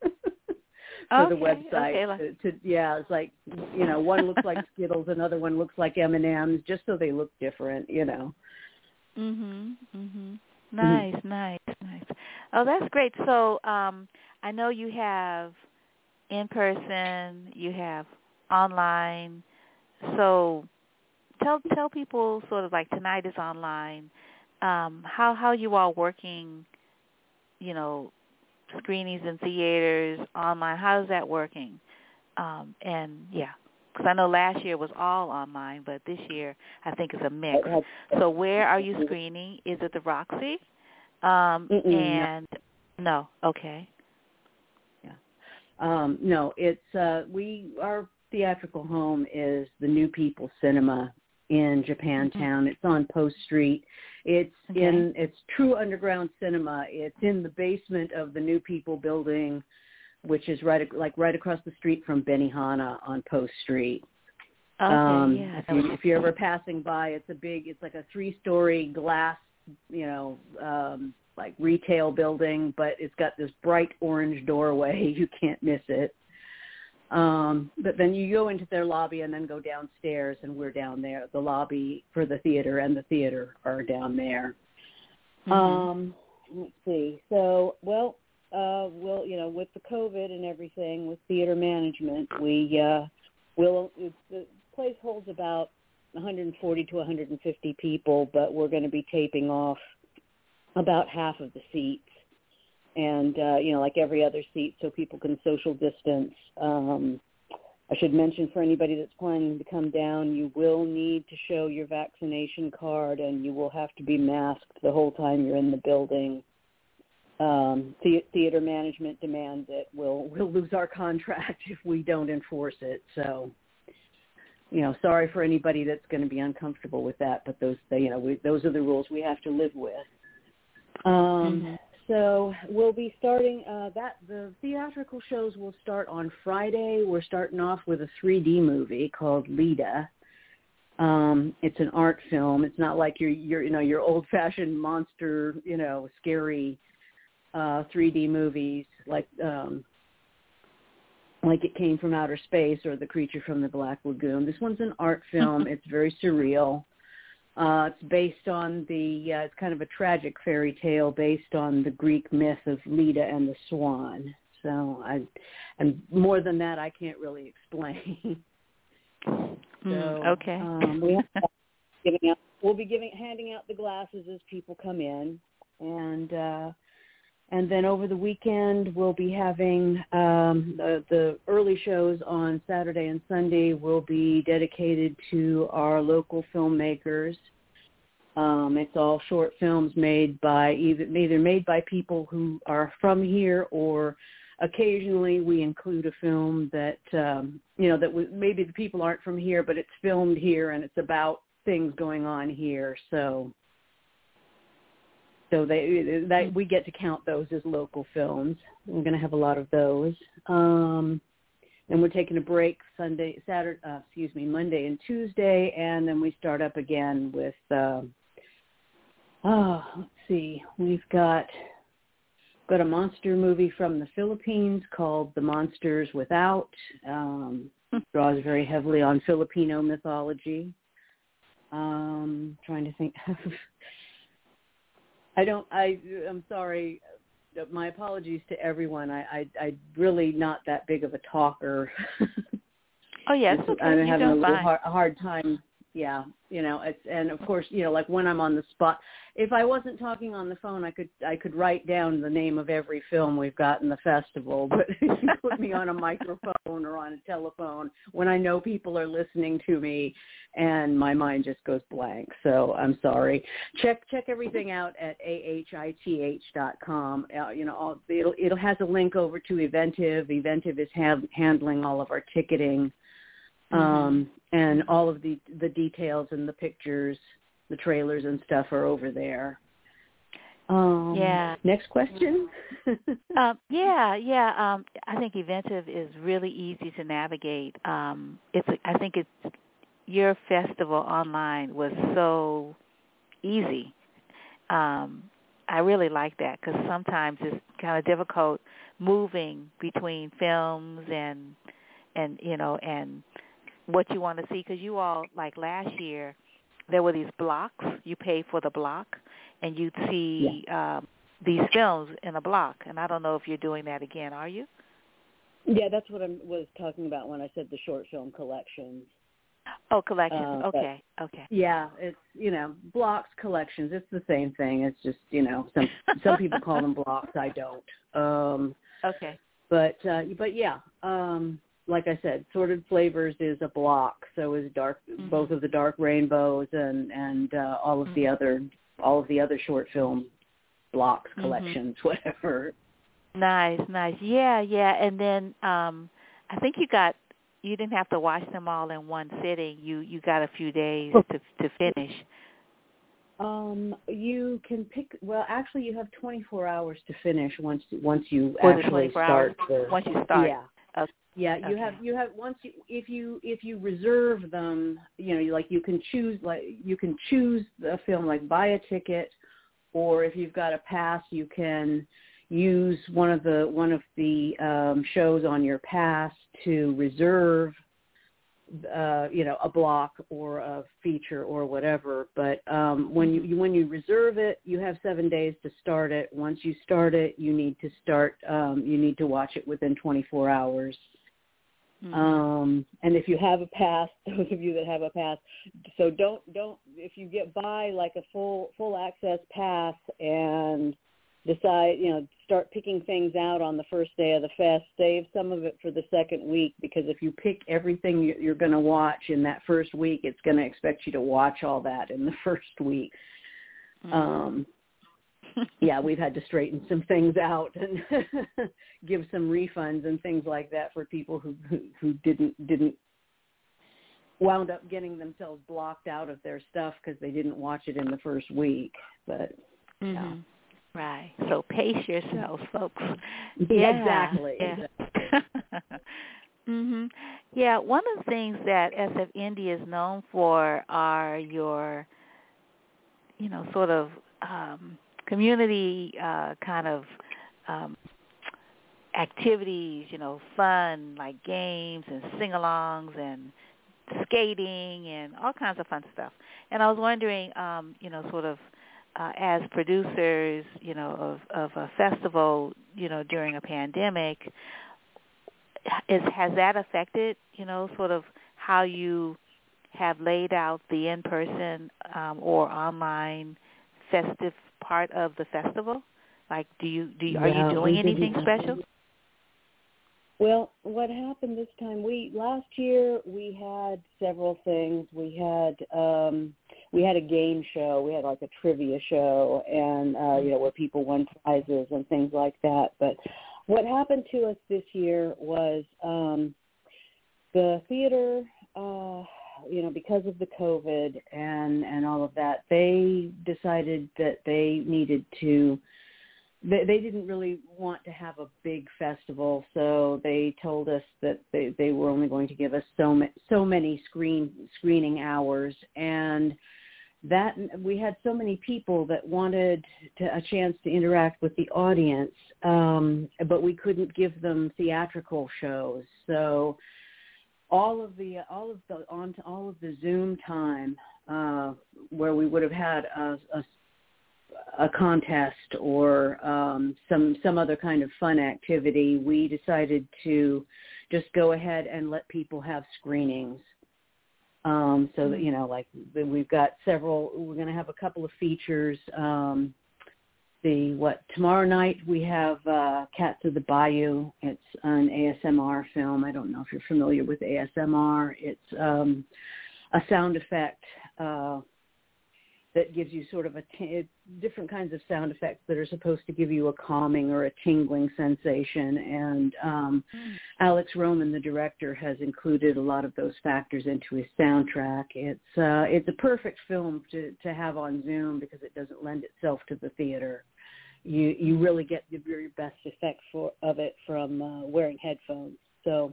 Okay, the website. okay, to, to yeah, it's like you know, one looks like Skittles, another one looks like M and M's, just so they look different. You know. Mhm. Mhm. Nice, nice, nice. Oh, that's great. So, um I know you have in person, you have online. So, tell tell people sort of like tonight is online. Um how how you all working, you know, screenings in theaters, online. How is that working? Um and yeah, because I know last year was all online, but this year I think it's a mix. So where are you screening? Is it the Roxy? Um, and no, okay. Um, no, it's uh we our theatrical home is the New People Cinema in Japantown. It's on Post Street. It's Okay. in it's true underground cinema. It's in the basement of the New People building, which is right ac- like right across the street from Benihana on Post Street. Okay, um, yeah. If, you, if you're ever passing by, it's a big, it's like a three-story glass, you know, um, like retail building, but it's got this bright orange doorway. You can't miss it. Um, but then you go into their lobby and then go downstairs, and we're down there. The lobby for the theater and the theater are down there. Mhm. Um, let's see. So, well, uh, we'll, you know, with the COVID and everything, with theater management, we uh, will. The place holds about 140 to 150 people, but we're going to be taping off about half of the seats, and uh, you know, like every other seat, so people can social distance. Um, I should mention for anybody that's planning to come down, you will need to show your vaccination card and you will have to be masked the whole time you're in the building. Um, the, theater management demands it. We'll, we'll lose our contract if we don't enforce it. So, you know, sorry for anybody that's going to be uncomfortable with that, but those, you know, we, those are the rules we have to live with. Um, Mhm. So we'll be starting uh, that. The theatrical shows will start on Friday. We're starting off with a 3D movie called Leda. Um, it's an art film. It's not like your your you know your old fashioned monster you know scary uh, 3D movies like um, like it came from outer space or the creature from the Black Lagoon. This one's an art film. it's very surreal. Uh, it's based on the, uh, it's kind of a tragic fairy tale based on the Greek myth of Leda and the Swan. So I, and more than that, I can't really explain. Mm, so, okay. Um, we have giving out, we'll be giving, handing out the glasses as people come in, and uh, and then over the weekend we'll be having um, the, the early shows on Saturday and Sunday will be dedicated to our local filmmakers. Um, it's all short films made by either made by people who are from here or occasionally we include a film that um, you know that w- maybe the people aren't from here, but it's filmed here and it's about things going on here. So so they that we get to count those as local films. We're going to have a lot of those. Um, and we're taking a break Sunday, Saturday, uh, excuse me, Monday and Tuesday, and then we start up again with. Uh, oh, let's see, we've got got a monster movie from the Philippines called The Monsters Without. Um, draws very heavily on Filipino mythology. Um, trying to think. I don't. I. I'm sorry. My apologies to everyone. I. I. I really not that big of a talker. oh yes, okay. I'm having a hard, a hard time yeah you know it's and of course you know like when i'm on the spot if i wasn't talking on the phone i could i could write down the name of every film we've got in the festival but if you put me on a microphone or on a telephone when i know people are listening to me and my mind just goes blank. So i'm sorry. Check check everything out at ahith.com uh, you know it'll it'll has a link over to eventive. Eventive is ha- handling all of our ticketing um, and all of the the details and the pictures, the trailers and stuff are over there. Um, Yeah. Next question. Um, yeah, yeah. Um, I think Eventive is really easy to navigate. Um, it's. I think it's your festival online was so easy. Um, I really like that because sometimes it's kind of difficult moving between films and and you know and what you want to see because you all like last year there were these blocks you pay for the block and you'd see um these films in a block and i don't know if you're doing that again are you yeah, that's what I was talking about when I said the short film collections. oh collections Uh, but- okay okay Yeah, it's you know blocks collections. It's the same thing. It's just you know some some people call them blocks. I don't. Um, okay but uh, but yeah, um, like I said, sorted flavors is a block. So is dark Mhm. both of the dark rainbows and and uh, all of the other all of the other short film blocks Mhm. collections, whatever. nice nice yeah yeah and then um i think you got you didn't have to watch them all in one sitting you you got a few days to to finish Um, you can pick. Well, actually, you have 24 hours to finish once once you actually start. The, once you start Yeah. Okay. Yeah, you Okay. have you have once you if you if you reserve them, you know, you like you can choose like you can choose the film like buy a ticket, or if you've got a pass, you can use one of the one of the um, shows on your pass to reserve, uh, you know, a block or a feature or whatever. But um, when you, you when you reserve it, you have seven days to start it. Once you start it, you need to start. Um, you need to watch it within 24 hours. Mhm. Um, and if you have a pass, those of you that have a pass, so don't don't if you get by like a full full access pass and decide you know start picking things out on the first day of the fest, save some of it for the second week because if you pick everything you- you're going to watch in that first week, it's going to expect you to watch all that in the first week. Mhm. Um, yeah, we've had to straighten some things out and give some refunds and things like that for people who who, who didn't didn't wound up getting themselves blocked out of their stuff because they didn't watch it in the first week. But hmm Right. So pace yourselves, folks. Yeah, exactly, Yeah. mhm. Yeah, one of the things that SF Indie is known for are your you know, sort of um community uh kind of um activities, you know, fun like games and sing-alongs and skating and all kinds of fun stuff. And I was wondering um, you know, sort of uh, as producers, you know, of of a festival, you know, during a pandemic, is has that affected, you know, sort of how you have laid out the in-person um, or online festive part of the festival? Like, do you do you, are Yeah, you doing anything special? Well, what happened this time? We last year we had several things. We had um we had a game show. We had like a trivia show and uh you know where people won prizes and things like that. But what happened to us this year was um the theater uh you know, because of the COVID and and all of that, they decided that they needed to. They, they didn't really want to have a big festival, so they told us that they they were only going to give us so ma- so many screen screening hours, and that we had so many people that wanted to, a chance to interact with the audience, um, but we couldn't give them theatrical shows, so all of the all of the on all of the Zoom time uh, where we would have had a, a a contest or um, some some other kind of fun activity, we decided to just go ahead and let people have screenings. Um, so that you know, like we've got several. We're going to have a couple of features. Um, the what tomorrow night we have uh, Cats of the Bayou. It's an ASMR film. I don't know if you're familiar with ASMR. It's um, a sound effect uh, that gives you sort of a t- different kinds of sound effects that are supposed to give you a calming or a tingling sensation. And um. Alex Roman, the director, has included a lot of those factors into his soundtrack. It's uh, it's a perfect film to to have on Zoom because it doesn't lend itself to the theater. You you really get the very best effect for of it from uh, wearing headphones. So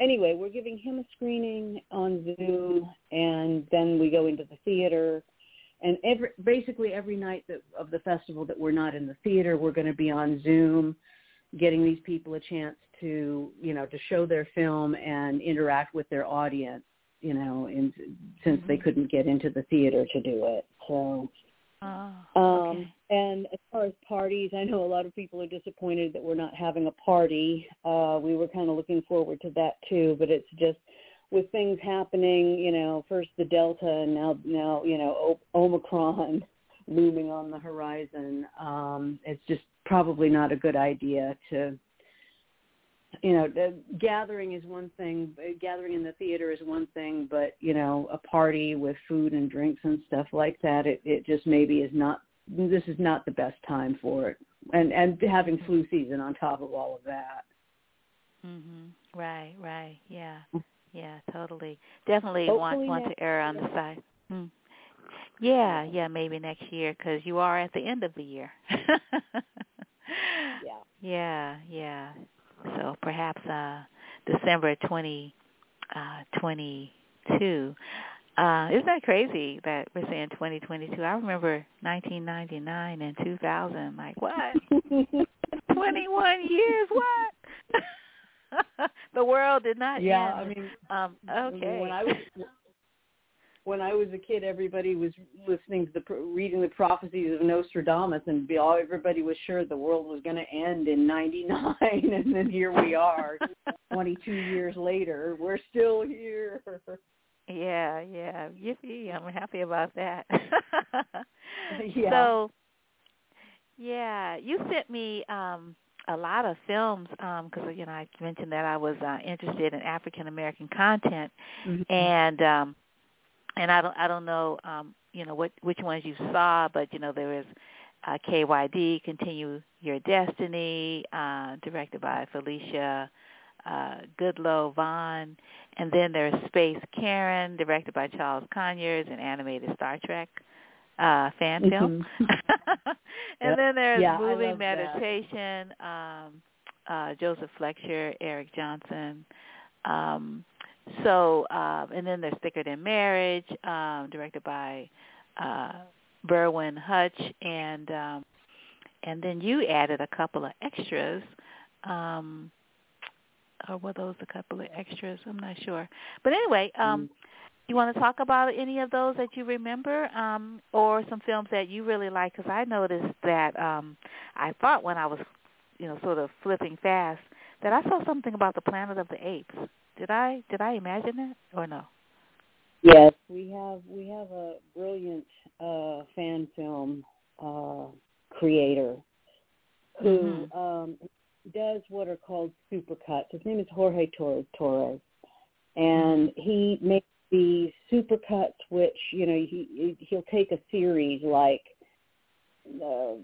anyway, we're giving him a screening on Zoom, and then we go into the theater and every basically every night that, of the festival that we're not in the theater, we're going to be on Zoom, getting these people a chance to you know to show their film and interact with their audience. You know, in, since mm-hmm. they couldn't get into the theater to do it, so. Oh, um, okay. Um, and as far as parties, I know a lot of people are disappointed that we're not having a party. Uh, we were kind of looking forward to that too, but it's just with things happening, you know, first the Delta and now now you know o- Omicron looming on the horizon. Um, it's just probably not a good idea to, you know, the gathering is one thing. Gathering in the theater is one thing, but you know, a party with food and drinks and stuff like that, it, it just maybe is not. This is not the best time for it, and and having flu season on top of all of that. Mhm. Right. Right. Yeah. Yeah, totally. Definitely Hopefully want want to err on the side. Hmm. Yeah, yeah, maybe next year because you are at the end of the year. yeah. Yeah, yeah. So perhaps uh December twenty uh twenty two. Uh isn't that crazy that we're saying twenty twenty two? I remember nineteen ninety nine and two thousand, like what? Twenty one years, what? the world did not yeah, end. I mean, um, okay. When I was when I was a kid, everybody was listening to the reading the prophecies of Nostradamus, and be all everybody was sure the world was going to end in '99, and then here we are, 22 years later, we're still here. Yeah, yeah, yippee! I'm happy about that. yeah. So, yeah, you sent me um a lot of films because um, you know I mentioned that I was uh, interested in African American content, mm-hmm. and um, and I don't I don't know um, you know what which ones you saw, but you know there is uh, KYD Continue Your Destiny, uh, directed by Felicia uh, Goodloe Vaughn, and then there's Space Karen, directed by Charles Conyers, an animated Star Trek uh fan mm-hmm. film. and yep. then there's yeah, movie meditation, um uh Joseph Fletcher, Eric Johnson. Um so um and then there's Thicker Than Marriage, um directed by uh Berwin Hutch and um and then you added a couple of extras um or were those a couple of extras? I'm not sure. But anyway, um mm you want to talk about any of those that you remember, um, or some films that you really like? Because I noticed that um, I thought when I was, you know, sort of flipping fast, that I saw something about the Planet of the Apes. Did I did I imagine that or no? Yes, we have we have a brilliant uh, fan film uh, creator who mm-hmm. um, does what are called supercuts. His name is Jorge Torres, and he makes the supercuts, which you know he he'll take a series like uh,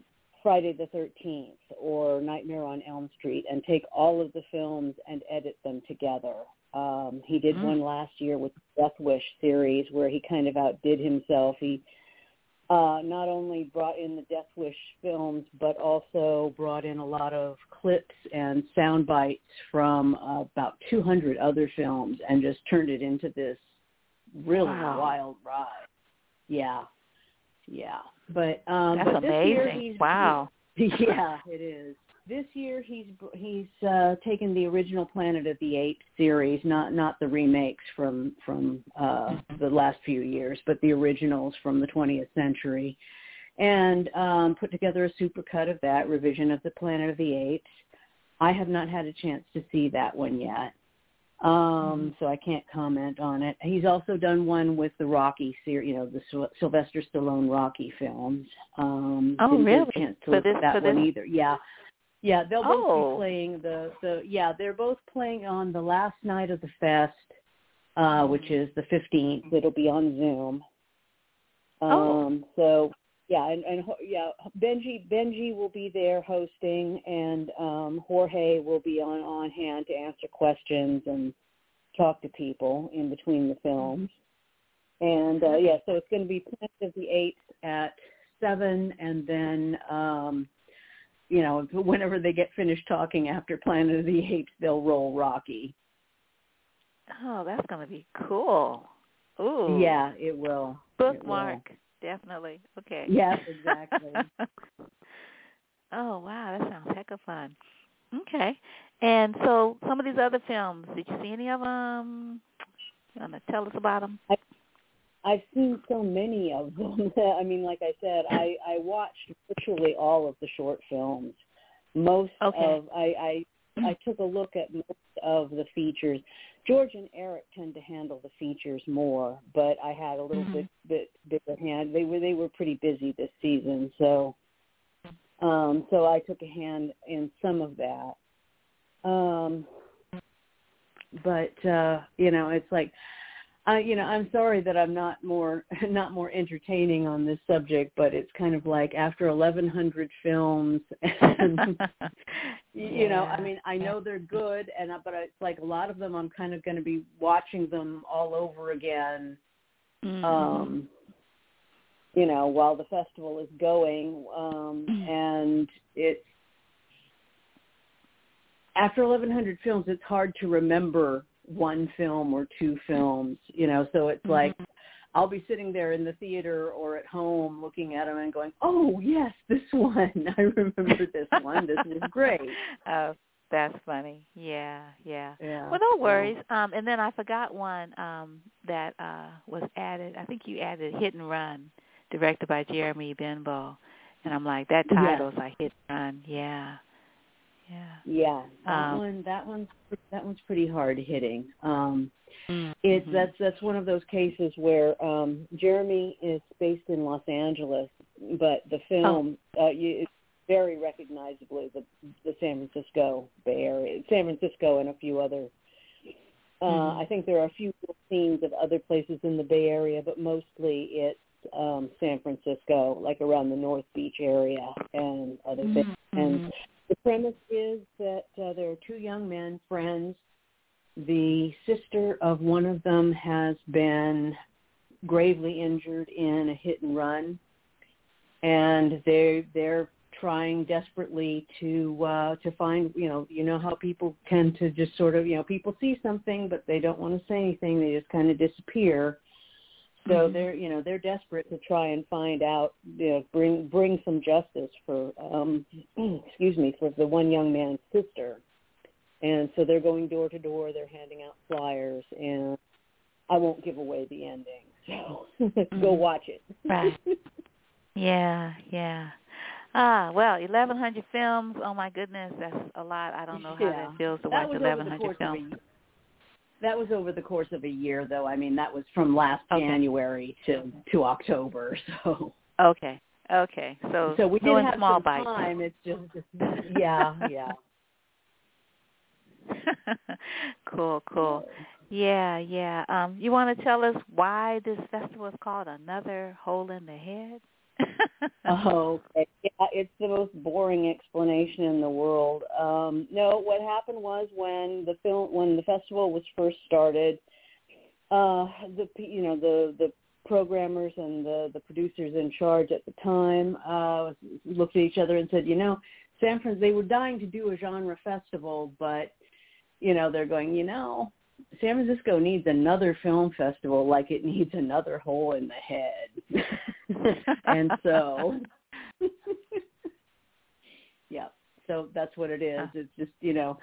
Friday the Thirteenth or Nightmare on Elm Street and take all of the films and edit them together. Um, he did Mm. one last year with the Death Wish series where he kind of outdid himself. He uh, not only brought in the Death Wish films, but also brought in a lot of clips and sound bites from uh, about 200 other films and just turned it into this really Wow. wild ride. Yeah, yeah. But um, That's but this year amazing. he's Wow. yeah, it is. This year he's he's uh, taken the original Planet of the Apes series, not not the remakes from from uh, the last few years, but the originals from the 20th century, and um, put together a supercut of that revision of the Planet of the Apes. I have not had a chance to see that one yet, um, so I can't comment on it. He's also done one with the Rocky series, you know, the Syl- Sylvester Stallone Rocky films. Um, Oh, didn't get a really? chance to For this- at that for one this- either. Yeah, yeah, they'll both Oh. be playing the the yeah, they're both playing on the last night of the fest, uh, which is the fifteenth. It'll be on Zoom. Oh. Um, so yeah, and, and ho- yeah, Benji Benji will be there hosting, and um, Jorge will be on on hand to answer questions and talk to people in between the films. And uh, yeah, so it's going to be Planet of the Apes at seven, and then um, you know whenever they get finished talking after Planet of the Apes, they'll roll Rocky. Oh, that's gonna be cool. Ooh. Yeah, it will. It will. Bookmark. Definitely. Okay. Yes, exactly. oh wow, that sounds heck of fun. Okay. And so some of these other films, did you see any of them? You want to tell us about them? I've seen so many of them. I mean, like I said, I I watched virtually all of the short films. Most Okay. of I I I took a look at most of the features. George and Eric tend to handle the features more, but I had a little Mhm. bit bit bigger hand. They were they were pretty busy this season, so um so I took a hand in some of that. Um but uh you know, it's like I, you know, I'm sorry that I'm not more not more entertaining on this subject, but it's kind of like after 1,100 films, and you know, I mean, I know they're good, and but it's like a lot of them, I'm kind of going to be watching them all over again. Mhm. Um, you know, while the festival is going, um, and it's after 1,100 films, it's hard to remember one film or two films, you know, so it's like I'll be sitting there in the theater or at home looking at them and going, "Oh yes, this one. I remember this one. This is great." oh, that's funny. Yeah, yeah. Yeah. Well, no worries. Um, and then I forgot one um, that uh, was added. I think you added Hit and Run, directed by Jeremy Benbow. And I'm like, that title's like Hit and Run. Yeah, yeah. Yeah, that Um, one. That one's that one's pretty hard hitting. Um, Mm, it's that's that's one of those cases where um, Jeremy is based in Los Angeles, but the film uh, you, it's very recognizably the the San Francisco Bay Area, San Francisco, and a few other. Uh, Mhm. I think there are a few scenes of other places in the Bay Area, but mostly it's um, San Francisco, like around the North Beach area and other things. Mhm. And the premise is that uh, there are two young men, friends. The sister of one of them has been gravely injured in a hit and run, and they they're trying desperately to uh to find you know you know how people tend to just sort of you know people see something but they don't want to say anything they just kind of disappear so Mhm. they're you know they're desperate to try and find out you know bring bring some justice for um excuse me for the one young man's sister and so they're going door to door they're handing out flyers and i won't give away the ending so go Mhm. watch it Right. Yeah, yeah. Ah, well, eleven hundred films. Oh my goodness, that's a lot. I don't know how Yeah. that feels to that watch eleven hundred course of a films. That was over the course of a year, though. I mean, that was from last Okay. January to to October. So, Okay, okay. So so we did have small some bites. time. It's just, yeah, yeah. cool, cool. Yeah, yeah. Um, you want to tell us why this festival is called Another Hole in the Head? Oh, okay. Yeah, it's the most boring explanation in the world. Um, no, what happened was when the film when the festival was first started, uh, the you know the the programmers and the the producers in charge at the time uh, looked at each other and said, you know, San Fran they were dying to do a genre festival, but you know they're going, you know, San Francisco needs another film festival like it needs another hole in the head. and so yeah, so that's what it is. It's just, you know,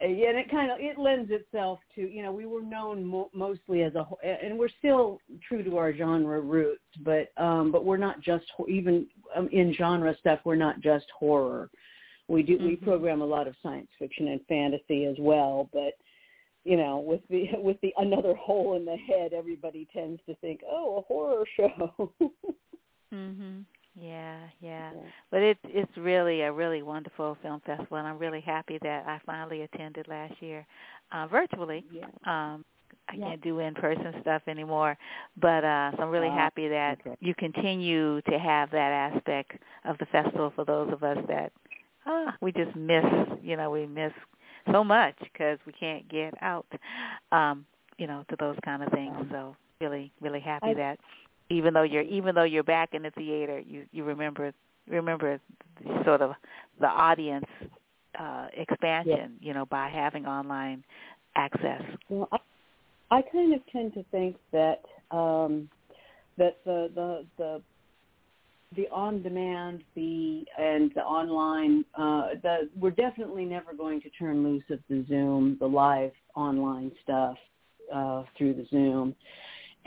and it kind of it lends itself to you know we were known mo- mostly as a and we're still true to our genre roots but um but we're not just even um, in genre stuff we're not just horror we do mm-hmm. we program a lot of science fiction and fantasy as well but you know, with the with the another hole in the head, everybody tends to think, oh, a horror show. mhm. Yeah, yeah, yeah. But it's it's really a really wonderful film festival, and I'm really happy that I finally attended last year, uh, virtually. Yeah. Um, I yeah. can't do in person stuff anymore, but uh, so I'm really uh, happy that okay. you continue to have that aspect of the festival for those of us that ah, we just miss. You know, we miss so much because we can't get out, um, you know, to those kind of things. So really, really happy I, that even though you're even though you're back in the theater, you you remember remember sort of the audience uh, expansion, yeah. you know, by having online access. Well, I, I kind of tend to think that um, that the the the the on demand the and the online uh the we're definitely never going to turn loose of the zoom the live online stuff uh through the zoom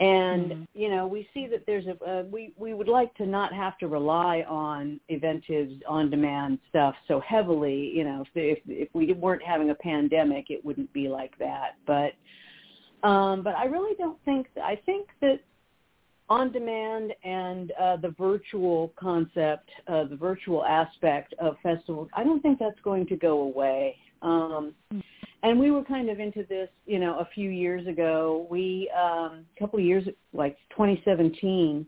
and mm-hmm. you know we see that there's a uh, we we would like to not have to rely on eventives on demand stuff so heavily you know if if if we weren't having a pandemic it wouldn't be like that but um but i really don't think i think that on demand and uh, the virtual concept, uh, the virtual aspect of festivals, I don't think that's going to go away. Um, and we were kind of into this, you know, a few years ago. We, um, a couple of years, like 2017,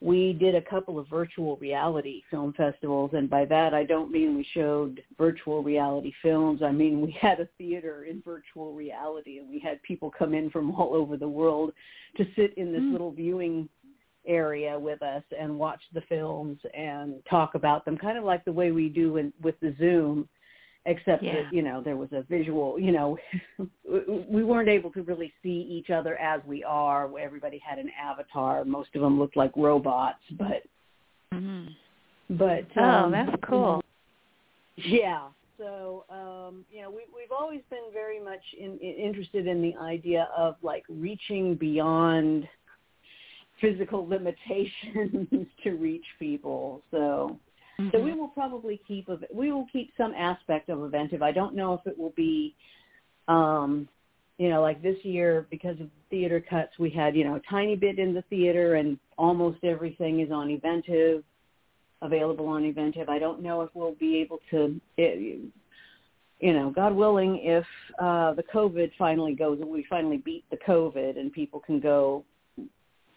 we did a couple of virtual reality film festivals. And by that, I don't mean we showed virtual reality films. I mean, we had a theater in virtual reality and we had people come in from all over the world to sit in this mm. little viewing area with us and watch the films and talk about them, kind of like the way we do in, with the Zoom, except yeah. that you know there was a visual. You know, we weren't able to really see each other as we are. Everybody had an avatar. Most of them looked like robots, but mm-hmm. but oh, um, that's cool. Yeah. So um, you know, we, we've always been very much in, in, interested in the idea of like reaching beyond physical limitations to reach people. So mm-hmm. so we will probably keep we will keep some aspect of Eventive. I don't know if it will be um you know, like this year because of theater cuts we had, you know, a tiny bit in the theater and almost everything is on Eventive available on Eventive. I don't know if we'll be able to it, you know, God willing, if uh, the COVID finally goes, we finally beat the COVID and people can go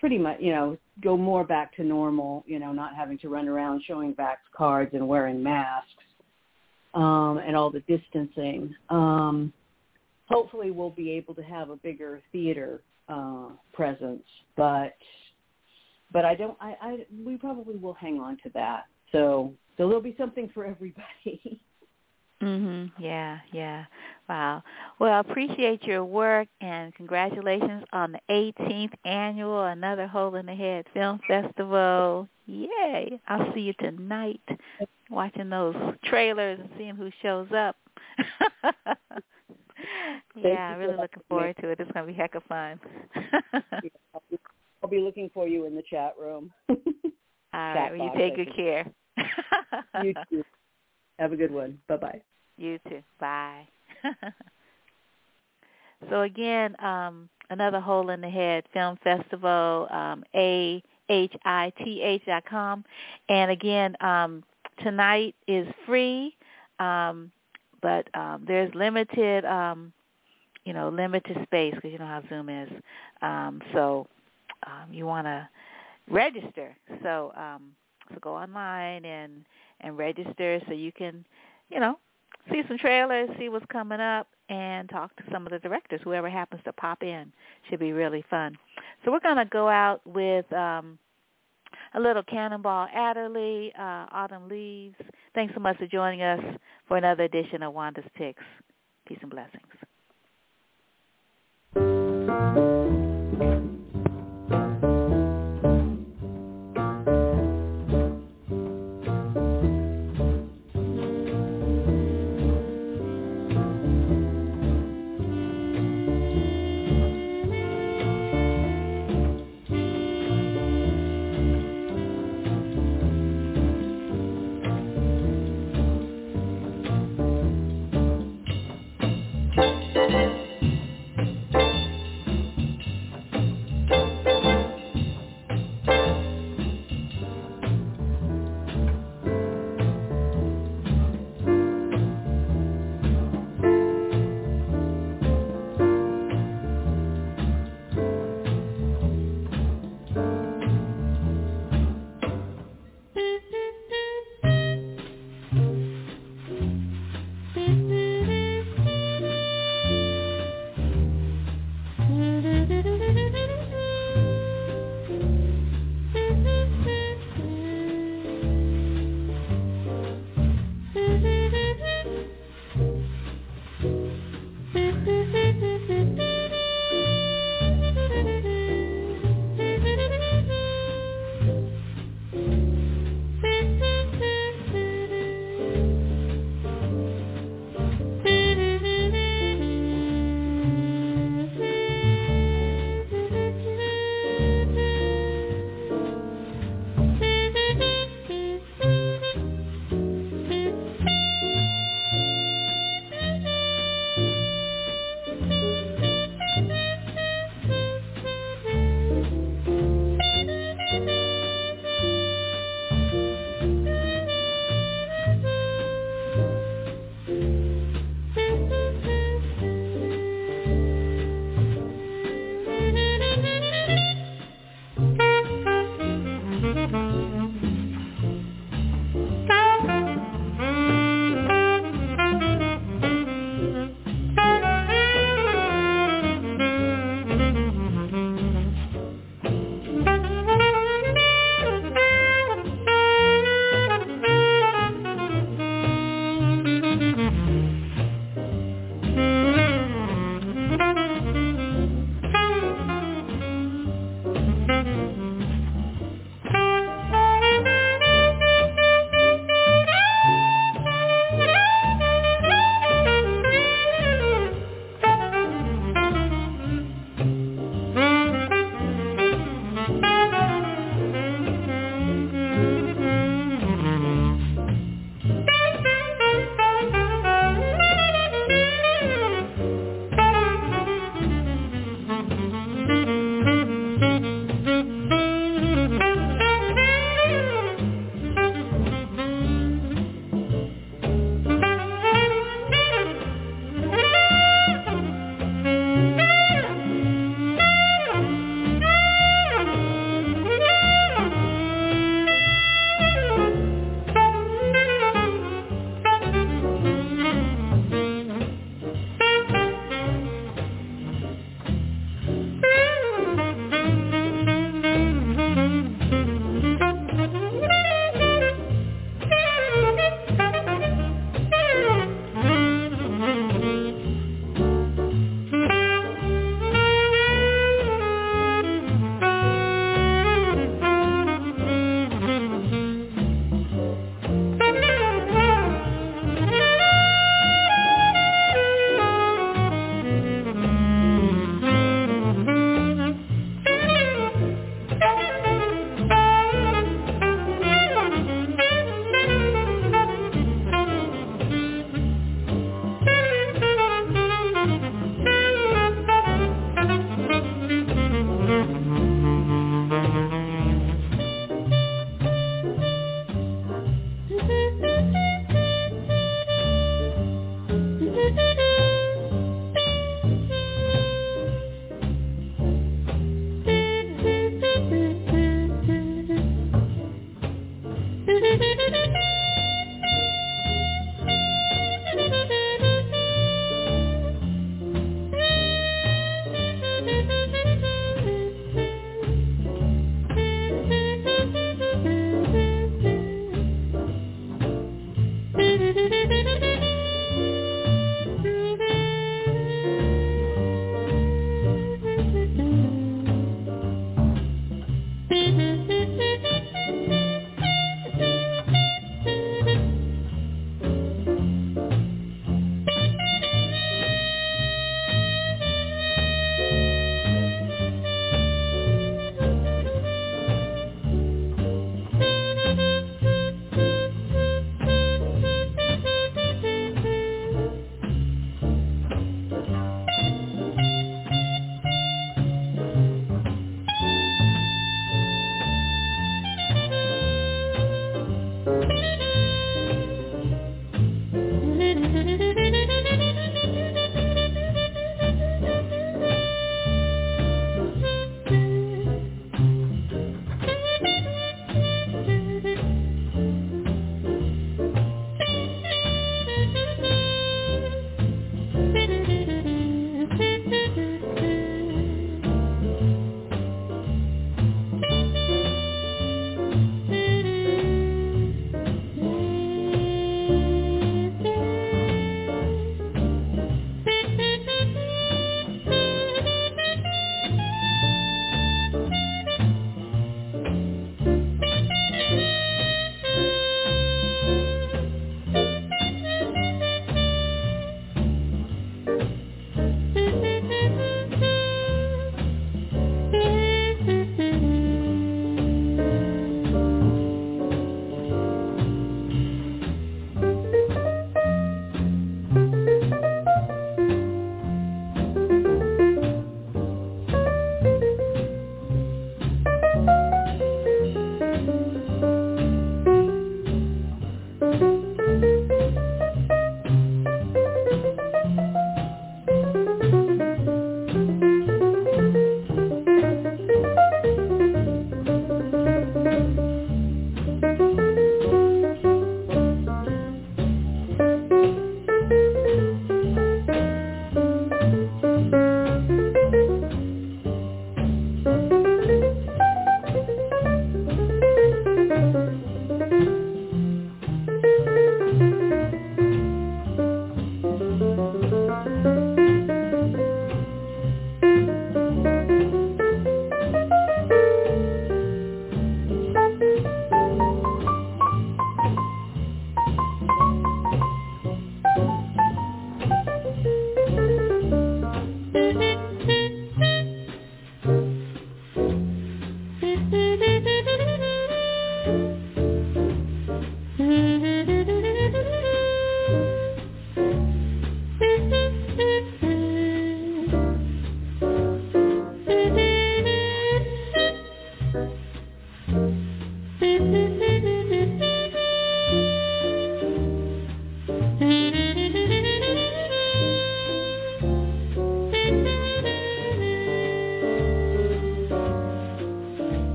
pretty much, you know, go more back to normal, you know, not having to run around showing back cards and wearing masks um, and all the distancing. Um, hopefully we'll be able to have a bigger theater uh, presence, but but I don't. I, I we probably will hang on to that. So so there'll be something for everybody. Mhm. Yeah, yeah. Wow. Well, I appreciate your work and congratulations on the 18th annual Another Hole in the Head Film Festival. Yay. I'll see you tonight watching those trailers and seeing who shows up. yeah, really looking forward to it. It's going to be heck of fun. I'll be looking for you in the chat room. All right. Well, you take good care. you too. Have a good one. Bye-bye. You too. Bye. so again, um, another hole in the head film festival, um, a h i t h dot com, and again, um, tonight is free, um, but um, there's limited, um, you know, limited space because you know how Zoom is. Um, so um, you want to register. So um, So go online and and register so you can, you know, see some trailers, see what's coming up, and talk to some of the directors, whoever happens to pop in. Should be really fun. So we're going to go out with um, a little Cannonball Adderley, uh, Autumn Leaves. Thanks so much for joining us for another edition of Wanda's Picks. Peace and blessings.